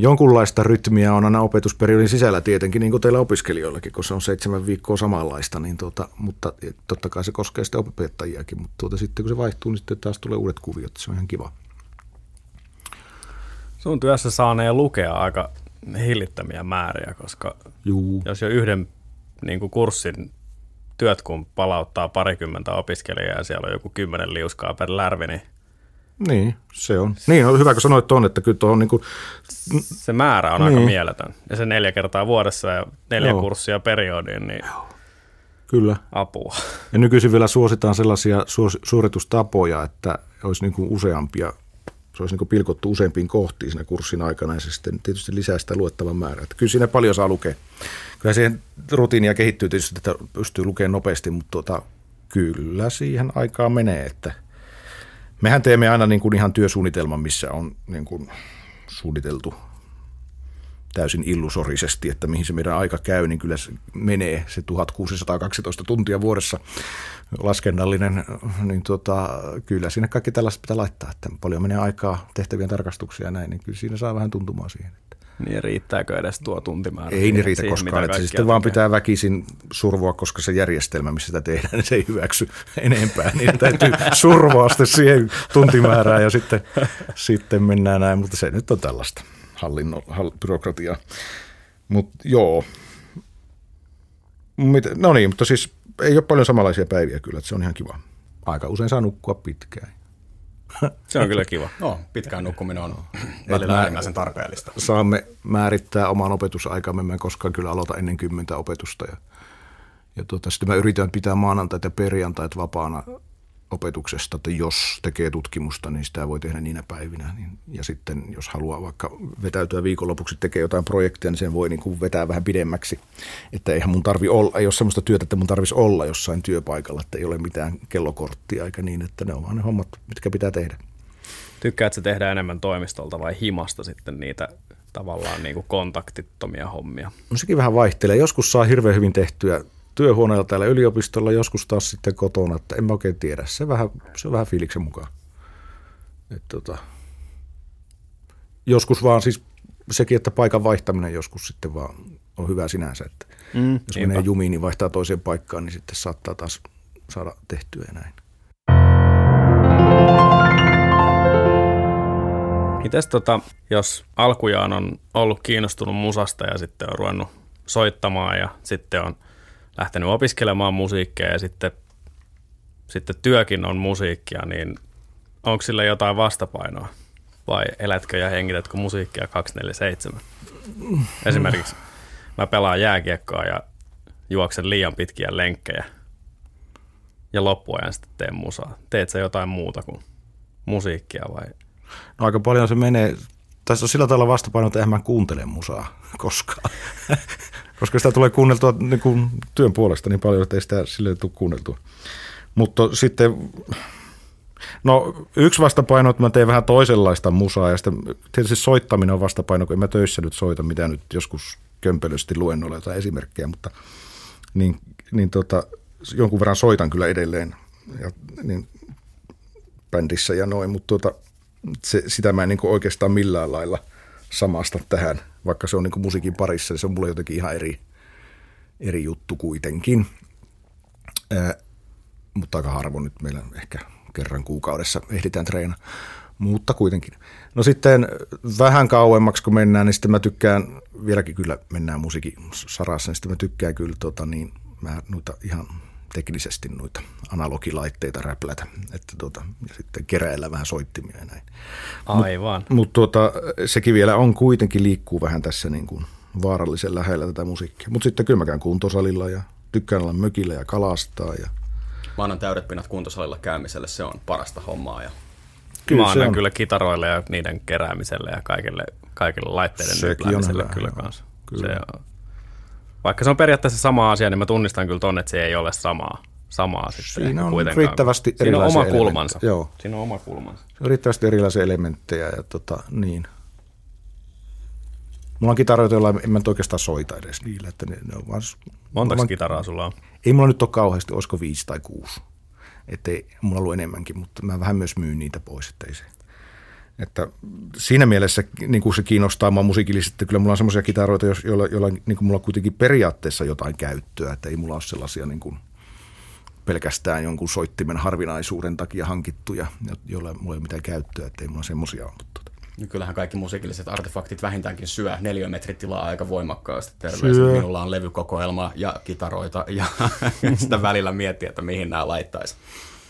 jonkunlaista rytmiä on aina opetusperiodin sisällä tietenkin, niin kuin teillä opiskelijoillakin, kun se on seitsemän viikkoa samanlaista, niin tuota, mutta totta kai se koskee sitten opettajiakin, mutta tuota, sitten kun se vaihtuu, niin sitten taas tulee uudet kuviot, se on ihan kiva. Sun työssä saaneen lukea aika hillittömiä määriä, koska Juu. jos jo yhden niin kuin kurssin työt, kun palauttaa parikymmentä opiskelijaa ja siellä on joku kymmenen liuskaa per lärvi, niin niin, se on. Niin, on hyvä kun sanoit tuon, että kyllä tuo on niin kuin... Se määrä on niin. aika mieletön. Ja se neljä kertaa vuodessa ja neljä Joo. kurssia periodiin, niin Joo. Kyllä. apua. Ja nykyisin vielä suositaan sellaisia suoritustapoja, että olisi niin kuin useampia, se olisi niin kuin pilkottu useampiin kohtiin siinä kurssin aikana ja se sitten tietysti lisää sitä luettavan määrää. Että kyllä siinä paljon saa lukea. Kyllä siihen rutiinia kehittyy tietysti, että pystyy lukemaan nopeasti, mutta tuota, kyllä siihen aikaa menee, että – Mehän teemme aina niin kuin ihan työsuunnitelman, missä on niin kuin suunniteltu täysin illusorisesti, että mihin se meidän aika käy, niin kyllä se menee se 1612 tuntia vuodessa laskennallinen, niin tota, kyllä siinä kaikki tällaista pitää laittaa, että paljon menee aikaa tehtävien tarkastuksia ja näin, niin kyllä siinä saa vähän tuntumaan siihen. Niin riittääkö edes tuo tuntimäärä? Ei niin riitä siihen, koskaan. Että se sitten vaan pitää väkisin survoa, koska se järjestelmä, missä sitä tehdään, niin se ei hyväksy enempää. Niin täytyy survoa sitten siihen tuntimäärään ja sitten, sitten mennään näin. Mutta se nyt on tällaista hallinno, hall, byrokratiaa. Mutta joo. No niin, mutta siis ei ole paljon samanlaisia päiviä kyllä, että se on ihan kiva. Aika usein saa nukkua pitkään. Se on kyllä kiva. No, pitkään nukkuminen on välillä äärimmäisen tarpeellista. Saamme määrittää oman opetusaikamme. Mä en koskaan kyllä aloita ennen kymmentä opetusta. Ja, ja tuota, sitten mä yritän pitää maanantaita ja perjantait vapaana opetuksesta, että jos tekee tutkimusta, niin sitä voi tehdä niinä päivinä. Niin, ja sitten jos haluaa vaikka vetäytyä viikonlopuksi tekee jotain projektia, niin sen voi niin kuin vetää vähän pidemmäksi. Että eihän mun tarvi olla, ei ole sellaista työtä, että mun tarvitsisi olla jossain työpaikalla, että ei ole mitään kellokorttia eikä niin, että ne on vaan ne hommat, mitkä pitää tehdä. Tykkäätkö tehdä enemmän toimistolta vai himasta sitten niitä tavallaan niin kuin kontaktittomia hommia? No sekin vähän vaihtelee. Joskus saa hirveän hyvin tehtyä työhuoneella täällä yliopistolla, joskus taas sitten kotona, että en mä oikein tiedä. Se, vähän, se on vähän fiiliksen mukaan. Et tota, joskus vaan siis sekin, että paikan vaihtaminen joskus sitten vaan on hyvä sinänsä, että mm, jos niinpä. menee jumiin, niin vaihtaa toiseen paikkaan, niin sitten saattaa taas saada tehtyä ja näin. Mites tota, jos alkujaan on ollut kiinnostunut musasta ja sitten on ruvennut soittamaan ja sitten on – lähtenyt opiskelemaan musiikkia ja sitten, sitten työkin on musiikkia, niin onko sillä jotain vastapainoa? Vai elätkö ja hengitätkö musiikkia 247? Esimerkiksi mä pelaan jääkiekkoa ja juoksen liian pitkiä lenkkejä ja loppuajan sitten teen musaa. Teet sä jotain muuta kuin musiikkia vai? No aika paljon se menee, tässä on sillä tavalla vastapaino, että eihän mä kuuntele musaa koskaan koska sitä tulee kuunneltua niin kuin työn puolesta niin paljon, että ei sitä silleen tule kuunneltua. Mutta sitten, no yksi vastapaino, että mä teen vähän toisenlaista musaa ja sitten tietysti soittaminen on vastapaino, kun en mä töissä nyt soita, mitä nyt joskus kömpelösti luennolla jotain esimerkkejä, mutta niin, niin tota, jonkun verran soitan kyllä edelleen ja, niin, bändissä ja noin, mutta tota, se, sitä mä en niin oikeastaan millään lailla samasta tähän – vaikka se on niin musiikin parissa, niin se on mulle jotenkin ihan eri, eri juttu kuitenkin. Ää, mutta aika harvoin nyt meillä ehkä kerran kuukaudessa ehditään treena. Mutta kuitenkin. No sitten vähän kauemmaksi kun mennään, niin sitten mä tykkään, vieläkin kyllä mennään musiikin sarassa, niin sitten mä tykkään kyllä tota, niin, mä noita ihan teknisesti noita analogilaitteita räplätä, että tuota, ja sitten keräillä vähän soittimia ja näin. Aivan. Mutta mut tuota, sekin vielä on kuitenkin liikkuu vähän tässä niin kuin vaarallisen lähellä tätä musiikkia. Mutta sitten kyllä mä käyn kuntosalilla ja tykkään olla mökillä ja kalastaa. Ja... Mä annan täydet pinnat kuntosalilla käymiselle, se on parasta hommaa. Ja... Kyllä mä annan on. kyllä kitaroille ja niiden keräämiselle ja kaikille, kaikille laitteiden nypläämiselle kyllä kanssa. Kyllä. Se on, vaikka se on periaatteessa sama asia, niin mä tunnistan kyllä ton, että se ei ole samaa. samaa sitten. Siinä on kuitenkaan. riittävästi Siinä on erilaisia oma kulmansa. Joo. Siinä on oma kulmansa. riittävästi erilaisia elementtejä ja tota, niin. Mulla on kitaroita, joilla en mä oikeastaan soita edes niillä. Että ne, ne on vaan, Montako mulla on- kitaraa sulla on? Ei mulla nyt ole kauheasti, olisiko viisi tai kuusi. Että ei, mulla on ollut enemmänkin, mutta mä vähän myös myyn niitä pois, että ei se. Että siinä mielessä niin kuin se kiinnostaa mua musiikillisesti, että kyllä mulla on semmoisia kitaroita, jos- joilla, joilla niin kuin mulla on kuitenkin periaatteessa jotain käyttöä, että ei mulla ole sellaisia niin kuin pelkästään jonkun soittimen harvinaisuuden takia hankittuja, jo- joilla mulla ei ole mitään käyttöä, että ei mulla semmoisia ole. Mutta tota. No kyllähän kaikki musiikilliset artefaktit vähintäänkin syö neliömetritilaa aika voimakkaasti. Syö. Terveiset. Minulla on levykokoelma ja kitaroita ja sitä välillä miettiä, että mihin nämä laittaisi.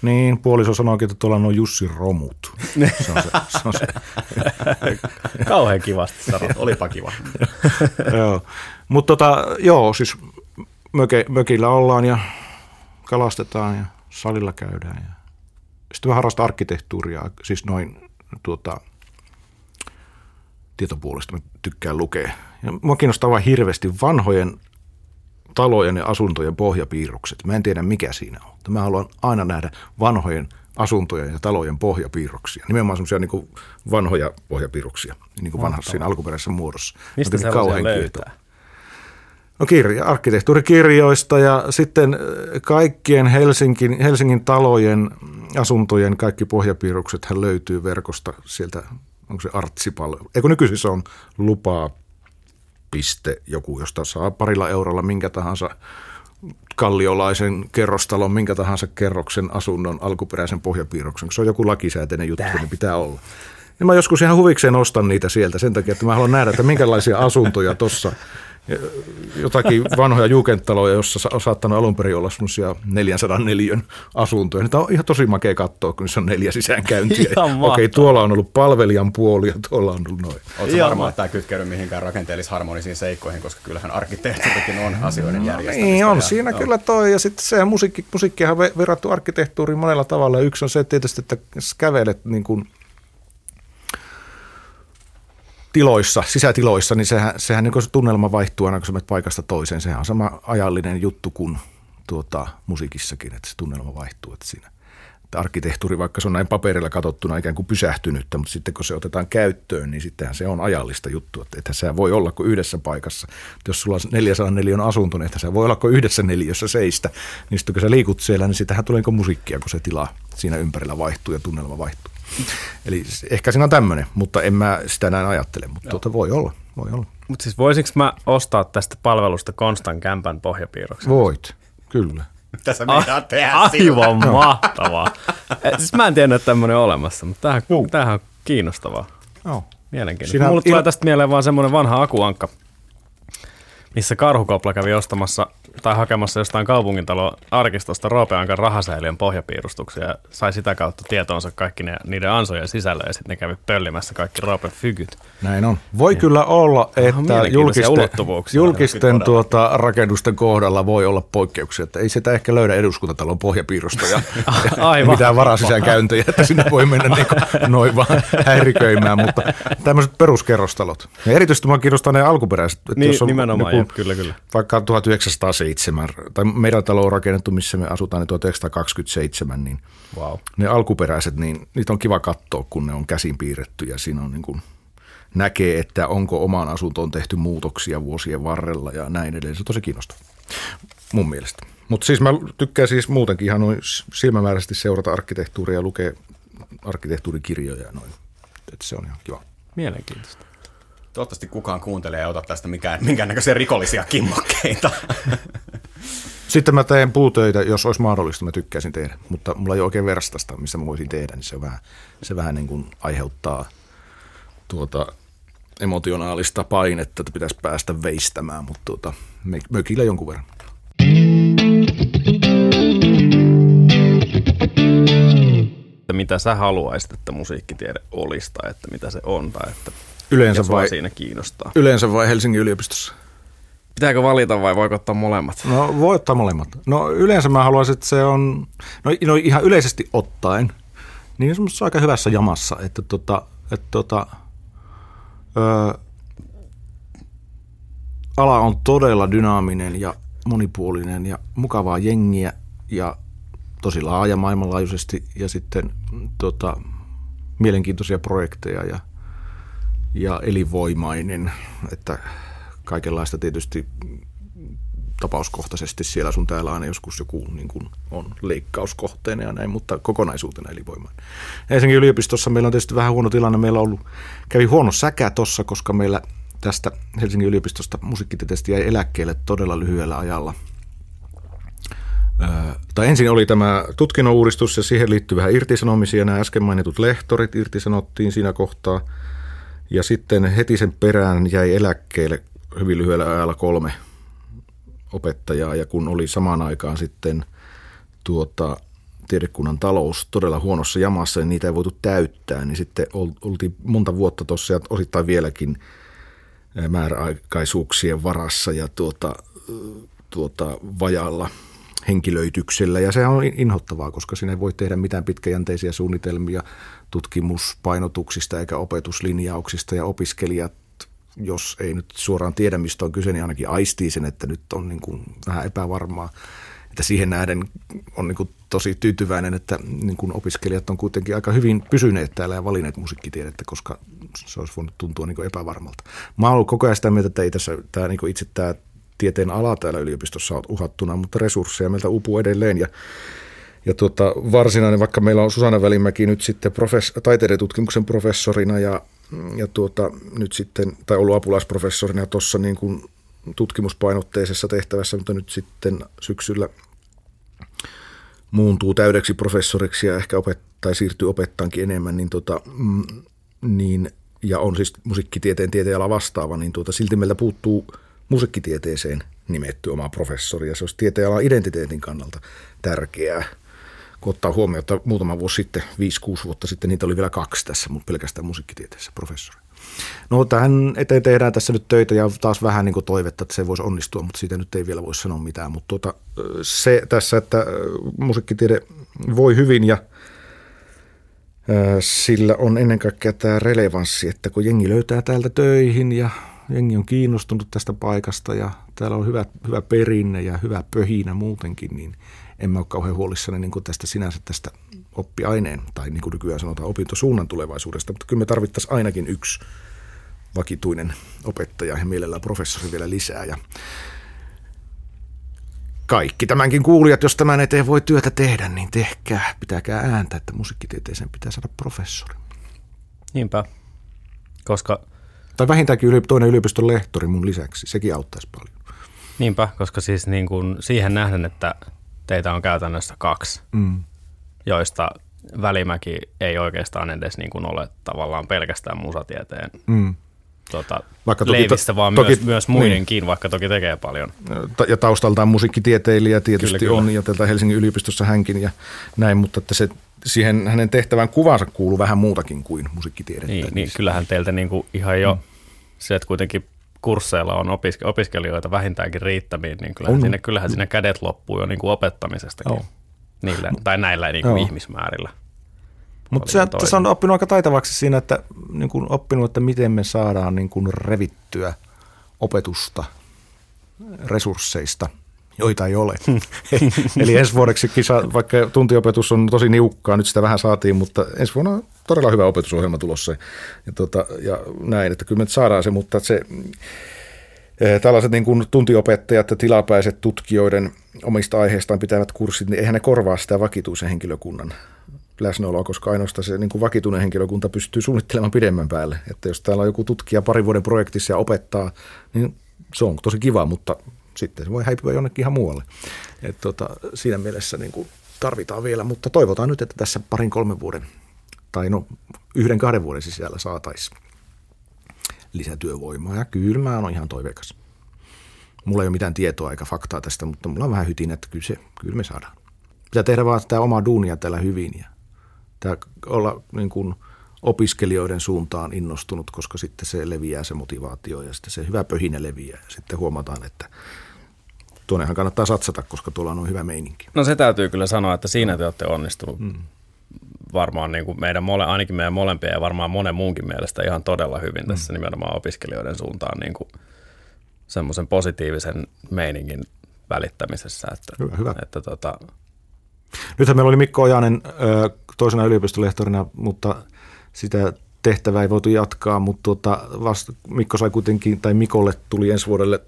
Niin, puoliso sanoikin, että tuolla on Jussi Romut. Se on se, se, on se. Kauhean kivasti sanottu. Olipa kiva. joo. Mutta tota, joo, siis möke, mökillä ollaan ja kalastetaan ja salilla käydään. Ja sitten mä harrastan arkkitehtuuria, siis noin tuota, tietopuolesta mä tykkään lukea. Ja mua kiinnostaa vain hirveästi vanhojen talojen ja asuntojen pohjapiirrokset. Mä en tiedä mikä siinä on. Mä haluan aina nähdä vanhojen asuntojen ja talojen pohjapiirroksia. Nimenomaan semmoisia niin vanhoja pohjapiirroksia, niin kuin vanhassa siinä alkuperäisessä muodossa. Mistä sellaisia kauhean löytää? kiehtovaa. No kirja, arkkitehtuurikirjoista ja sitten kaikkien Helsingin, Helsingin talojen, asuntojen kaikki pohjapiirrokset hän löytyy verkosta sieltä, onko se artsipalvelu. Eikö nykyisin se on lupaa piste joku, josta saa parilla eurolla minkä tahansa kalliolaisen kerrostalon, minkä tahansa kerroksen asunnon alkuperäisen pohjapiirroksen. Se on joku lakisääteinen juttu, niin pitää olla. Ja mä joskus ihan huvikseen ostan niitä sieltä sen takia, että mä haluan nähdä, että minkälaisia asuntoja tuossa jotakin vanhoja juukenttaloja, jossa on saattanut alun perin olla semmoisia 400 neliön asuntoja. Niitä on ihan tosi makea katsoa, kun niissä on neljä sisäänkäyntiä. Okei, tuolla on ollut palvelijan puoli ja tuolla on ollut noin. Oletko varma, että tämä kytkeydy mihinkään rakenteellis-harmonisiin seikkoihin, koska kyllähän arkkitehtuurikin on asioiden järjestämistä. Niin on, ja- siinä joo. kyllä toi. Ja sitten se musiikki, musiikkihan verrattu arkkitehtuuriin monella tavalla. Yksi on se tietysti, että kävelet niin kuin tiloissa, sisätiloissa, niin sehän, sehän niin kuin se tunnelma vaihtuu aina, kun sä menet paikasta toiseen. Sehän on sama ajallinen juttu kuin tuota, musiikissakin, että se tunnelma vaihtuu. Että siinä että arkkitehtuuri, vaikka se on näin paperilla katsottuna ikään kuin pysähtynyttä, mutta sitten kun se otetaan käyttöön, niin sittenhän se on ajallista juttua. Että ethän se voi olla kuin yhdessä paikassa. Että jos sulla on 400 neliön asunto, niin ethän se voi olla kuin yhdessä neliössä seistä. Niin sitten kun sä liikut siellä, niin sittenhän tulee niin musiikkia, kun se tila siinä ympärillä vaihtuu ja tunnelma vaihtuu. Eli se- ehkä siinä on tämmöinen, mutta en mä sitä näin ajattele, mutta tuota voi olla, voi olla. Mutta siis voisinko mä ostaa tästä palvelusta Konstan kämpän pohjapiirroksen? Voit, kyllä. Mitä sä meinaat tehdä sillä? Aivan mahtavaa. Eh, siis mä en tiennyt, että tämmöinen on olemassa, mutta tämähän, Juu. tämähän on kiinnostavaa. Joo. Mielenkiintoista. Siinä- Mulle tulee il- tästä mieleen vaan semmoinen vanha akuankka, missä karhukopla kävi ostamassa tai hakemassa jostain kaupungintalo arkistosta Roopeankan rahasäiliön pohjapiirustuksia ja sai sitä kautta tietoonsa kaikki ne, niiden ansojen sisällä ja sitten ne kävi pöllimässä kaikki Roopen fygyt. Näin on. Voi kyllä olla, että julkisten, julkisten tuota, rakennusten kohdalla voi olla poikkeuksia, että ei sitä ehkä löydä eduskuntatalon pohjapiirusta ja, ja Aivan. mitään varasisisäänkäyntejä, että sinne voi mennä niin kuin, noin vaan häiriköimään, mutta tämmöiset peruskerrostalot. Ja erityisesti minua kiinnostaa ne alkuperäiset. Että Niin, jos on nimenomaan, joku- jep, kyllä, kyllä. Vaikka 1907, tai meidän talo on rakennettu, missä me asutaan, niin 1927, niin Wow. ne alkuperäiset, niin niitä on kiva katsoa, kun ne on käsin piirretty ja siinä on niin kuin, näkee, että onko omaan asuntoon tehty muutoksia vuosien varrella ja näin edelleen. Se on tosi kiinnostavaa mun mielestä. Mutta siis mä tykkään siis muutenkin ihan noin silmämääräisesti seurata arkkitehtuuria ja lukea arkkitehtuurikirjoja ja noin. Et se on ihan kiva. Mielenkiintoista. Toivottavasti kukaan kuuntelee ja ota tästä mikään, minkäännäköisiä rikollisia kimmokkeita. Sitten mä teen puutöitä, jos olisi mahdollista, mä tykkäisin tehdä. Mutta mulla ei ole oikein verstasta, missä mä voisin tehdä, niin se, on vähän, se vähän niin kuin aiheuttaa tuota emotionaalista painetta, että pitäisi päästä veistämään, mutta tuota, mökillä jonkun verran. Että mitä sä haluaisit, että musiikkitiede olisi tai että mitä se on tai että Yleensä vai, siinä kiinnostaa. yleensä vai Helsingin yliopistossa? Pitääkö valita vai voiko ottaa molemmat? No voi ottaa molemmat. No yleensä mä haluaisin, että se on, no, no ihan yleisesti ottaen, niin semmoisessa aika hyvässä jamassa, että tota, että tota, ö, ala on todella dynaaminen ja monipuolinen ja mukavaa jengiä ja tosi laaja maailmanlaajuisesti ja sitten tota, mielenkiintoisia projekteja ja, ja elinvoimainen, että kaikenlaista tietysti tapauskohtaisesti siellä sun täällä aina joskus joku niin kuin on leikkauskohteena ja näin, mutta kokonaisuutena elinvoimainen. Helsingin yliopistossa meillä on tietysti vähän huono tilanne. Meillä on ollut, kävi huono säkä tossa, koska meillä tästä Helsingin yliopistosta musiikkitieteestä jäi eläkkeelle todella lyhyellä ajalla. Öö, tai ensin oli tämä tutkinnon uudistus ja siihen liittyy vähän irtisanomisia. Nämä äsken mainitut lehtorit irtisanottiin siinä kohtaa. Ja sitten heti sen perään jäi eläkkeelle hyvin lyhyellä ajalla kolme opettajaa. Ja kun oli samaan aikaan sitten tuota, tiedekunnan talous todella huonossa jamassa ja niitä ei voitu täyttää, niin sitten oltiin monta vuotta tuossa ja osittain vieläkin määräaikaisuuksien varassa ja tuota, tuota, vajalla henkilöityksellä. Ja se on inhottavaa, koska sinne ei voi tehdä mitään pitkäjänteisiä suunnitelmia tutkimuspainotuksista eikä opetuslinjauksista ja opiskelijat jos ei nyt suoraan tiedä, mistä on kyse, niin ainakin aistii sen, että nyt on niin kuin vähän epävarmaa. Että siihen nähden on niin kuin tosi tyytyväinen, että niin kuin opiskelijat on kuitenkin aika hyvin pysyneet täällä ja valinneet musiikkitiedettä, koska se olisi voinut tuntua niin kuin epävarmalta. Mä oon ollut koko ajan sitä mieltä, että ei tässä tämä, niin kuin itse tämä tieteen ala täällä yliopistossa on uhattuna, mutta resursseja meiltä uupuu edelleen. Ja ja tuota, varsinainen, vaikka meillä on Susanna Välimäki nyt sitten profes- taiteiden tutkimuksen professorina ja ja tuota, nyt sitten, tai ollut apulaisprofessorina tuossa niin kuin tutkimuspainotteisessa tehtävässä, mutta nyt sitten syksyllä muuntuu täydeksi professoriksi ja ehkä opet- tai siirtyy opettaankin enemmän, niin, tuota, mm, niin ja on siis musiikkitieteen tieteenala vastaava, niin tuota, silti meiltä puuttuu musiikkitieteeseen nimetty oma professori, ja se olisi tieteenalan identiteetin kannalta tärkeää kun ottaa huomioon, että muutama vuosi sitten, 5-6 vuotta sitten, niitä oli vielä kaksi tässä, mutta pelkästään musiikkitieteessä professori. No tähän eteen tehdään tässä nyt töitä ja taas vähän niin toivetta, että se voisi onnistua, mutta siitä nyt ei vielä voi sanoa mitään. Mutta tuota, se tässä, että musiikkitiede voi hyvin ja sillä on ennen kaikkea tämä relevanssi, että kun jengi löytää täältä töihin ja jengi on kiinnostunut tästä paikasta ja täällä on hyvä, hyvä perinne ja hyvä pöhinä muutenkin, niin en mä ole kauhean huolissani niin kuin tästä sinänsä tästä oppiaineen tai niin kuin nykyään sanotaan opintosuunnan tulevaisuudesta, mutta kyllä me tarvittaisiin ainakin yksi vakituinen opettaja ja mielellään professori vielä lisää ja kaikki tämänkin kuulijat, jos tämän eteen voi työtä tehdä, niin tehkää, pitäkää ääntä, että musiikkitieteeseen pitää saada professori. Niinpä, koska... Tai vähintäänkin toinen yliopiston lehtori mun lisäksi, sekin auttaisi paljon. Niinpä, koska siis niin kuin siihen nähden, että teitä on käytännössä kaksi, mm. joista Välimäki ei oikeastaan edes niin kuin ole tavallaan pelkästään musatieteen mm. tota, vaikka toki, leivistä, vaan toki, myös, myös muidenkin, niin. vaikka toki tekee paljon. Ja taustaltaan musiikkitieteilijä tietysti kyllä, on, kyllä. ja tältä Helsingin yliopistossa hänkin ja näin, mutta että se, siihen hänen tehtävän kuvansa kuuluu vähän muutakin kuin musiikkitiede. Niin, niin kyllähän teiltä niin kuin ihan jo mm. Se, että kuitenkin kursseilla on opiske- opiskelijoita vähintäänkin riittämiin, niin kyllähän, on. Sinne, kyllähän sinne kädet loppuu jo niin kuin opettamisestakin. Niillä, tai näillä niin kuin ihmismäärillä. Mutta se, se on oppinut aika taitavaksi siinä, että niin kuin oppinut, että miten me saadaan niin kuin revittyä opetusta resursseista – joita ei ole. Eli ensi vuodeksi kisa, vaikka tuntiopetus on tosi niukkaa, nyt sitä vähän saatiin, mutta ensi vuonna on todella hyvä opetusohjelma tulossa. Ja, tuota, ja näin, että kyllä me saadaan se, mutta se, eh, tällaiset niin kuin tuntiopettajat ja tilapäiset tutkijoiden omista aiheistaan pitävät kurssit, niin eihän ne korvaa sitä vakituisen henkilökunnan läsnäoloa, koska ainoastaan se niin kuin vakituinen henkilökunta pystyy suunnittelemaan pidemmän päälle. Että jos täällä on joku tutkija parin vuoden projektissa ja opettaa, niin se on tosi kiva, mutta sitten se voi häipyä jonnekin ihan muualle. Et tota, siinä mielessä niin kuin tarvitaan vielä, mutta toivotaan nyt, että tässä parin kolmen vuoden tai no yhden kahden vuoden sisällä saataisiin lisätyövoimaa. Ja kyllä mä oon ihan toiveikas. Mulla ei ole mitään tietoa eikä faktaa tästä, mutta mulla on vähän hytin, että kyllä, se, kyllä me saadaan. Pitää tehdä vaan tämä oma duunia täällä hyvin ja tämä olla niin kuin opiskelijoiden suuntaan innostunut, koska sitten se leviää se motivaatio ja sitten se hyvä pöhinä leviää. Ja sitten huomataan, että tuonnehan kannattaa satsata, koska tuolla on hyvä meininki. No se täytyy kyllä sanoa, että siinä te olette onnistunut mm. varmaan niin kuin meidän mole, ainakin meidän molempien ja varmaan monen muunkin mielestä ihan todella hyvin mm. tässä nimenomaan opiskelijoiden suuntaan niin kuin semmoisen positiivisen meiningin välittämisessä. Että, hyvä, hyvä. Että tota, Nythän meillä oli Mikko Ojanen toisena yliopistolehtorina, mutta sitä tehtävää ei voitu jatkaa, mutta tuota, vasta Mikko sai kuitenkin, tai Mikolle tuli ensi vuodelle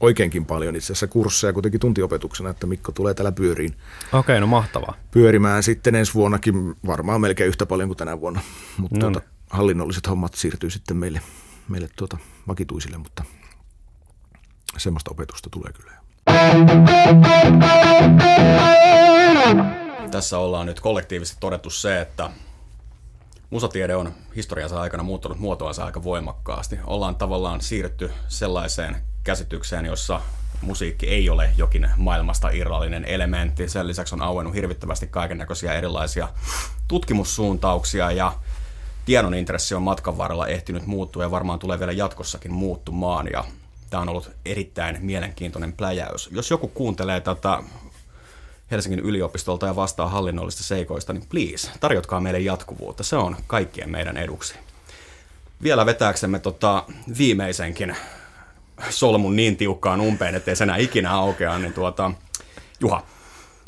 oikeinkin paljon itse asiassa kursseja kuitenkin tuntiopetuksena, että Mikko tulee täällä pyöriin Okei, okay, no mahtavaa. pyörimään sitten ensi vuonnakin varmaan melkein yhtä paljon kuin tänä vuonna, mutta No tuota, hallinnolliset hommat siirtyy sitten meille, meille tuota, vakituisille, mutta semmoista opetusta tulee kyllä. Tässä ollaan nyt kollektiivisesti todettu se, että musatiede on historiansa aikana muuttanut muotoansa aika voimakkaasti. Ollaan tavallaan siirrytty sellaiseen käsitykseen, jossa musiikki ei ole jokin maailmasta irrallinen elementti. Sen lisäksi on auennut hirvittävästi kaiken näköisiä erilaisia tutkimussuuntauksia ja tiedon intressi on matkan varrella ehtinyt muuttua ja varmaan tulee vielä jatkossakin muuttumaan. Ja tämä on ollut erittäin mielenkiintoinen pläjäys. Jos joku kuuntelee tätä Helsingin yliopistolta ja vastaa hallinnollista seikoista, niin please, tarjotkaa meille jatkuvuutta. Se on kaikkien meidän eduksi. Vielä vetääksemme tota viimeisenkin solmun niin tiukkaan umpeen, ettei se enää ikinä aukea, niin tuota, Juha,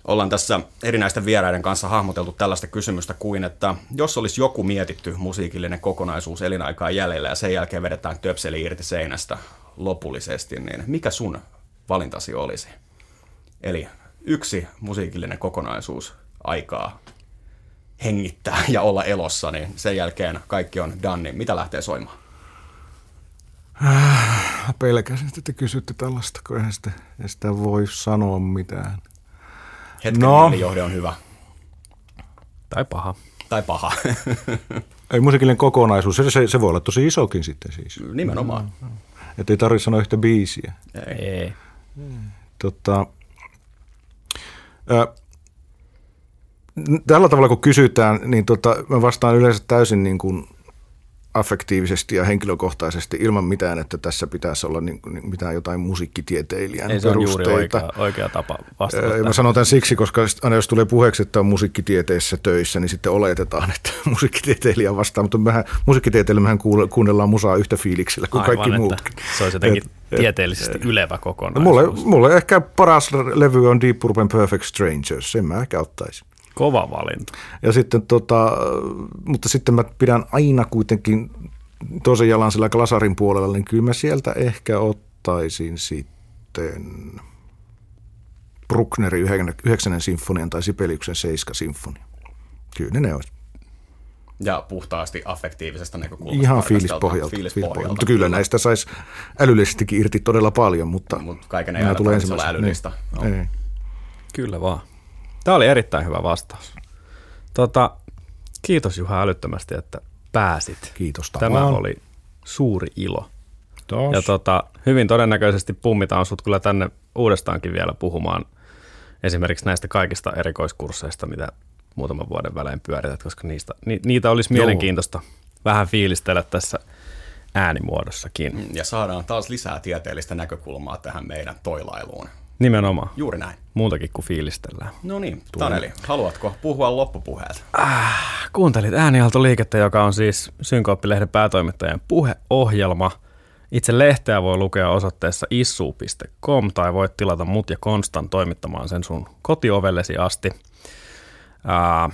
ollaan tässä erinäisten vieraiden kanssa hahmoteltu tällaista kysymystä kuin, että jos olisi joku mietitty musiikillinen kokonaisuus elinaikaa jäljellä ja sen jälkeen vedetään töpseli irti seinästä lopullisesti, niin mikä sun valintasi olisi? Eli yksi musiikillinen kokonaisuus aikaa hengittää ja olla elossa, niin sen jälkeen kaikki on done, niin mitä lähtee soimaan? Mä pelkäsin, että te kysytte tällaista, kun eihän sitä, ei sitä voi sanoa mitään. Hetken No. johde on hyvä. Tai paha. Tai paha. Ei musiikillinen kokonaisuus, se, se, se voi olla tosi isokin sitten siis. Nimenomaan. Että ei tarvitse sanoa yhtä biisiä. Ei. Tota, ää, n- tällä tavalla kun kysytään, niin tota, mä vastaan yleensä täysin niin kuin affektiivisesti ja henkilökohtaisesti ilman mitään, että tässä pitäisi olla niin, niin mitään jotain musiikkitieteilijän Ei se on juuri perusteita. oikea, oikea tapa vastata. Ja Mä sanon tämän siksi, koska aina jos tulee puheeksi, että on musiikkitieteessä töissä, niin sitten oletetaan, että musiikkitieteilijä vastaa. Mutta mehän, musiikkitieteellä mehän kuunnellaan musaa yhtä fiiliksellä kuin Aivan, kaikki muutkin. Se olisi jotenkin Et- et- tieteellisesti ylevä No kokonaisuus. mulle, mulle ehkä paras levy on Deep Purple Perfect Strangers, sen mä ehkä ottaisin. Kova valinta. Ja sitten tota, mutta sitten mä pidän aina kuitenkin toisen jalan sillä glasarin puolella, niin kyllä mä sieltä ehkä ottaisin sitten Brucknerin yhdeksännen sinfonian tai Sibeliuksen seiska sinfonia. Kyllä ne olisi. Ja puhtaasti affektiivisesta näkökulmasta. Ihan fiilispohjalta. Fiilispohjalta. Mutta kyllä näistä saisi älyllisestikin irti todella paljon, mutta, Mut kaiken ei aina tulee ensimmäisenä. älyllistä. Niin. No. Ei. Kyllä vaan. Tämä oli erittäin hyvä vastaus. Tota, kiitos Juha älyttömästi, että pääsit. Kiitos Tämä tavan. oli suuri ilo. Tos. Ja tota, hyvin todennäköisesti pummitaan sut kyllä tänne uudestaankin vielä puhumaan esimerkiksi näistä kaikista erikoiskursseista, mitä muutaman vuoden välein pyörität, koska niistä, ni, niitä olisi Joo. mielenkiintoista vähän fiilistellä tässä äänimuodossakin. Ja saadaan taas lisää tieteellistä näkökulmaa tähän meidän toilailuun. Nimenomaan. Juuri näin. Muutakin kuin fiilistellään. No niin, Taneli, haluatko puhua loppupuheelta? Kuuntelit äänialtoliikettä, joka on siis Synkooppilehden päätoimittajan puheohjelma. Itse lehteä voi lukea osoitteessa issu.com tai voit tilata mut ja Konstan toimittamaan sen sun kotiovellesi asti. Ää,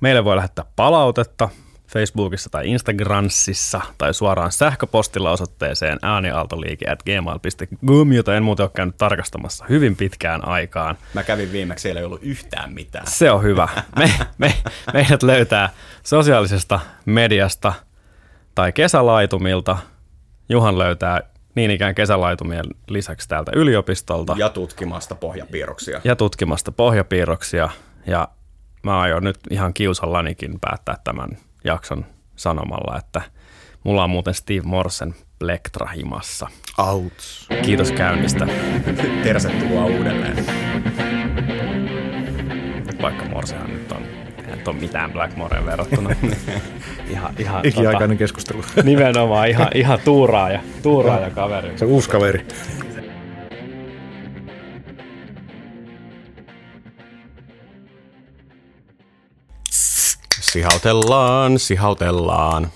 meille voi lähettää palautetta Facebookissa tai Instagramsissa tai suoraan sähköpostilla osoitteeseen äänialtoliike.gmail.com, jota en muuten ole käynyt tarkastamassa hyvin pitkään aikaan. Mä kävin viimeksi, siellä ei ollut yhtään mitään. Se on hyvä. Me, me, meidät löytää sosiaalisesta mediasta tai kesälaitumilta. Juhan löytää niin ikään kesälaitumien lisäksi täältä yliopistolta ja, Ja tutkimasta pohjapiirroksia. ja tutkimasta pohjapiirroksia. Ja mä aion nyt ihan kiusallanikin päättää tämän jakson sanomalla, että mulla on muuten Steve Morsen plektra himassa. Outs. Kiitos käynnistä, Tervetuloa uudelleen. vaikka Morsehan nyt on, ei ole mitään Blackmoreen verrattuna. ihan, ihan, Ikiaikainen keskustelu. Nimenomaan ihan, ihan tuuraaja, tuuraaja kaveri. Se on uusi kaveri. Sihautellaan, sihautellaan.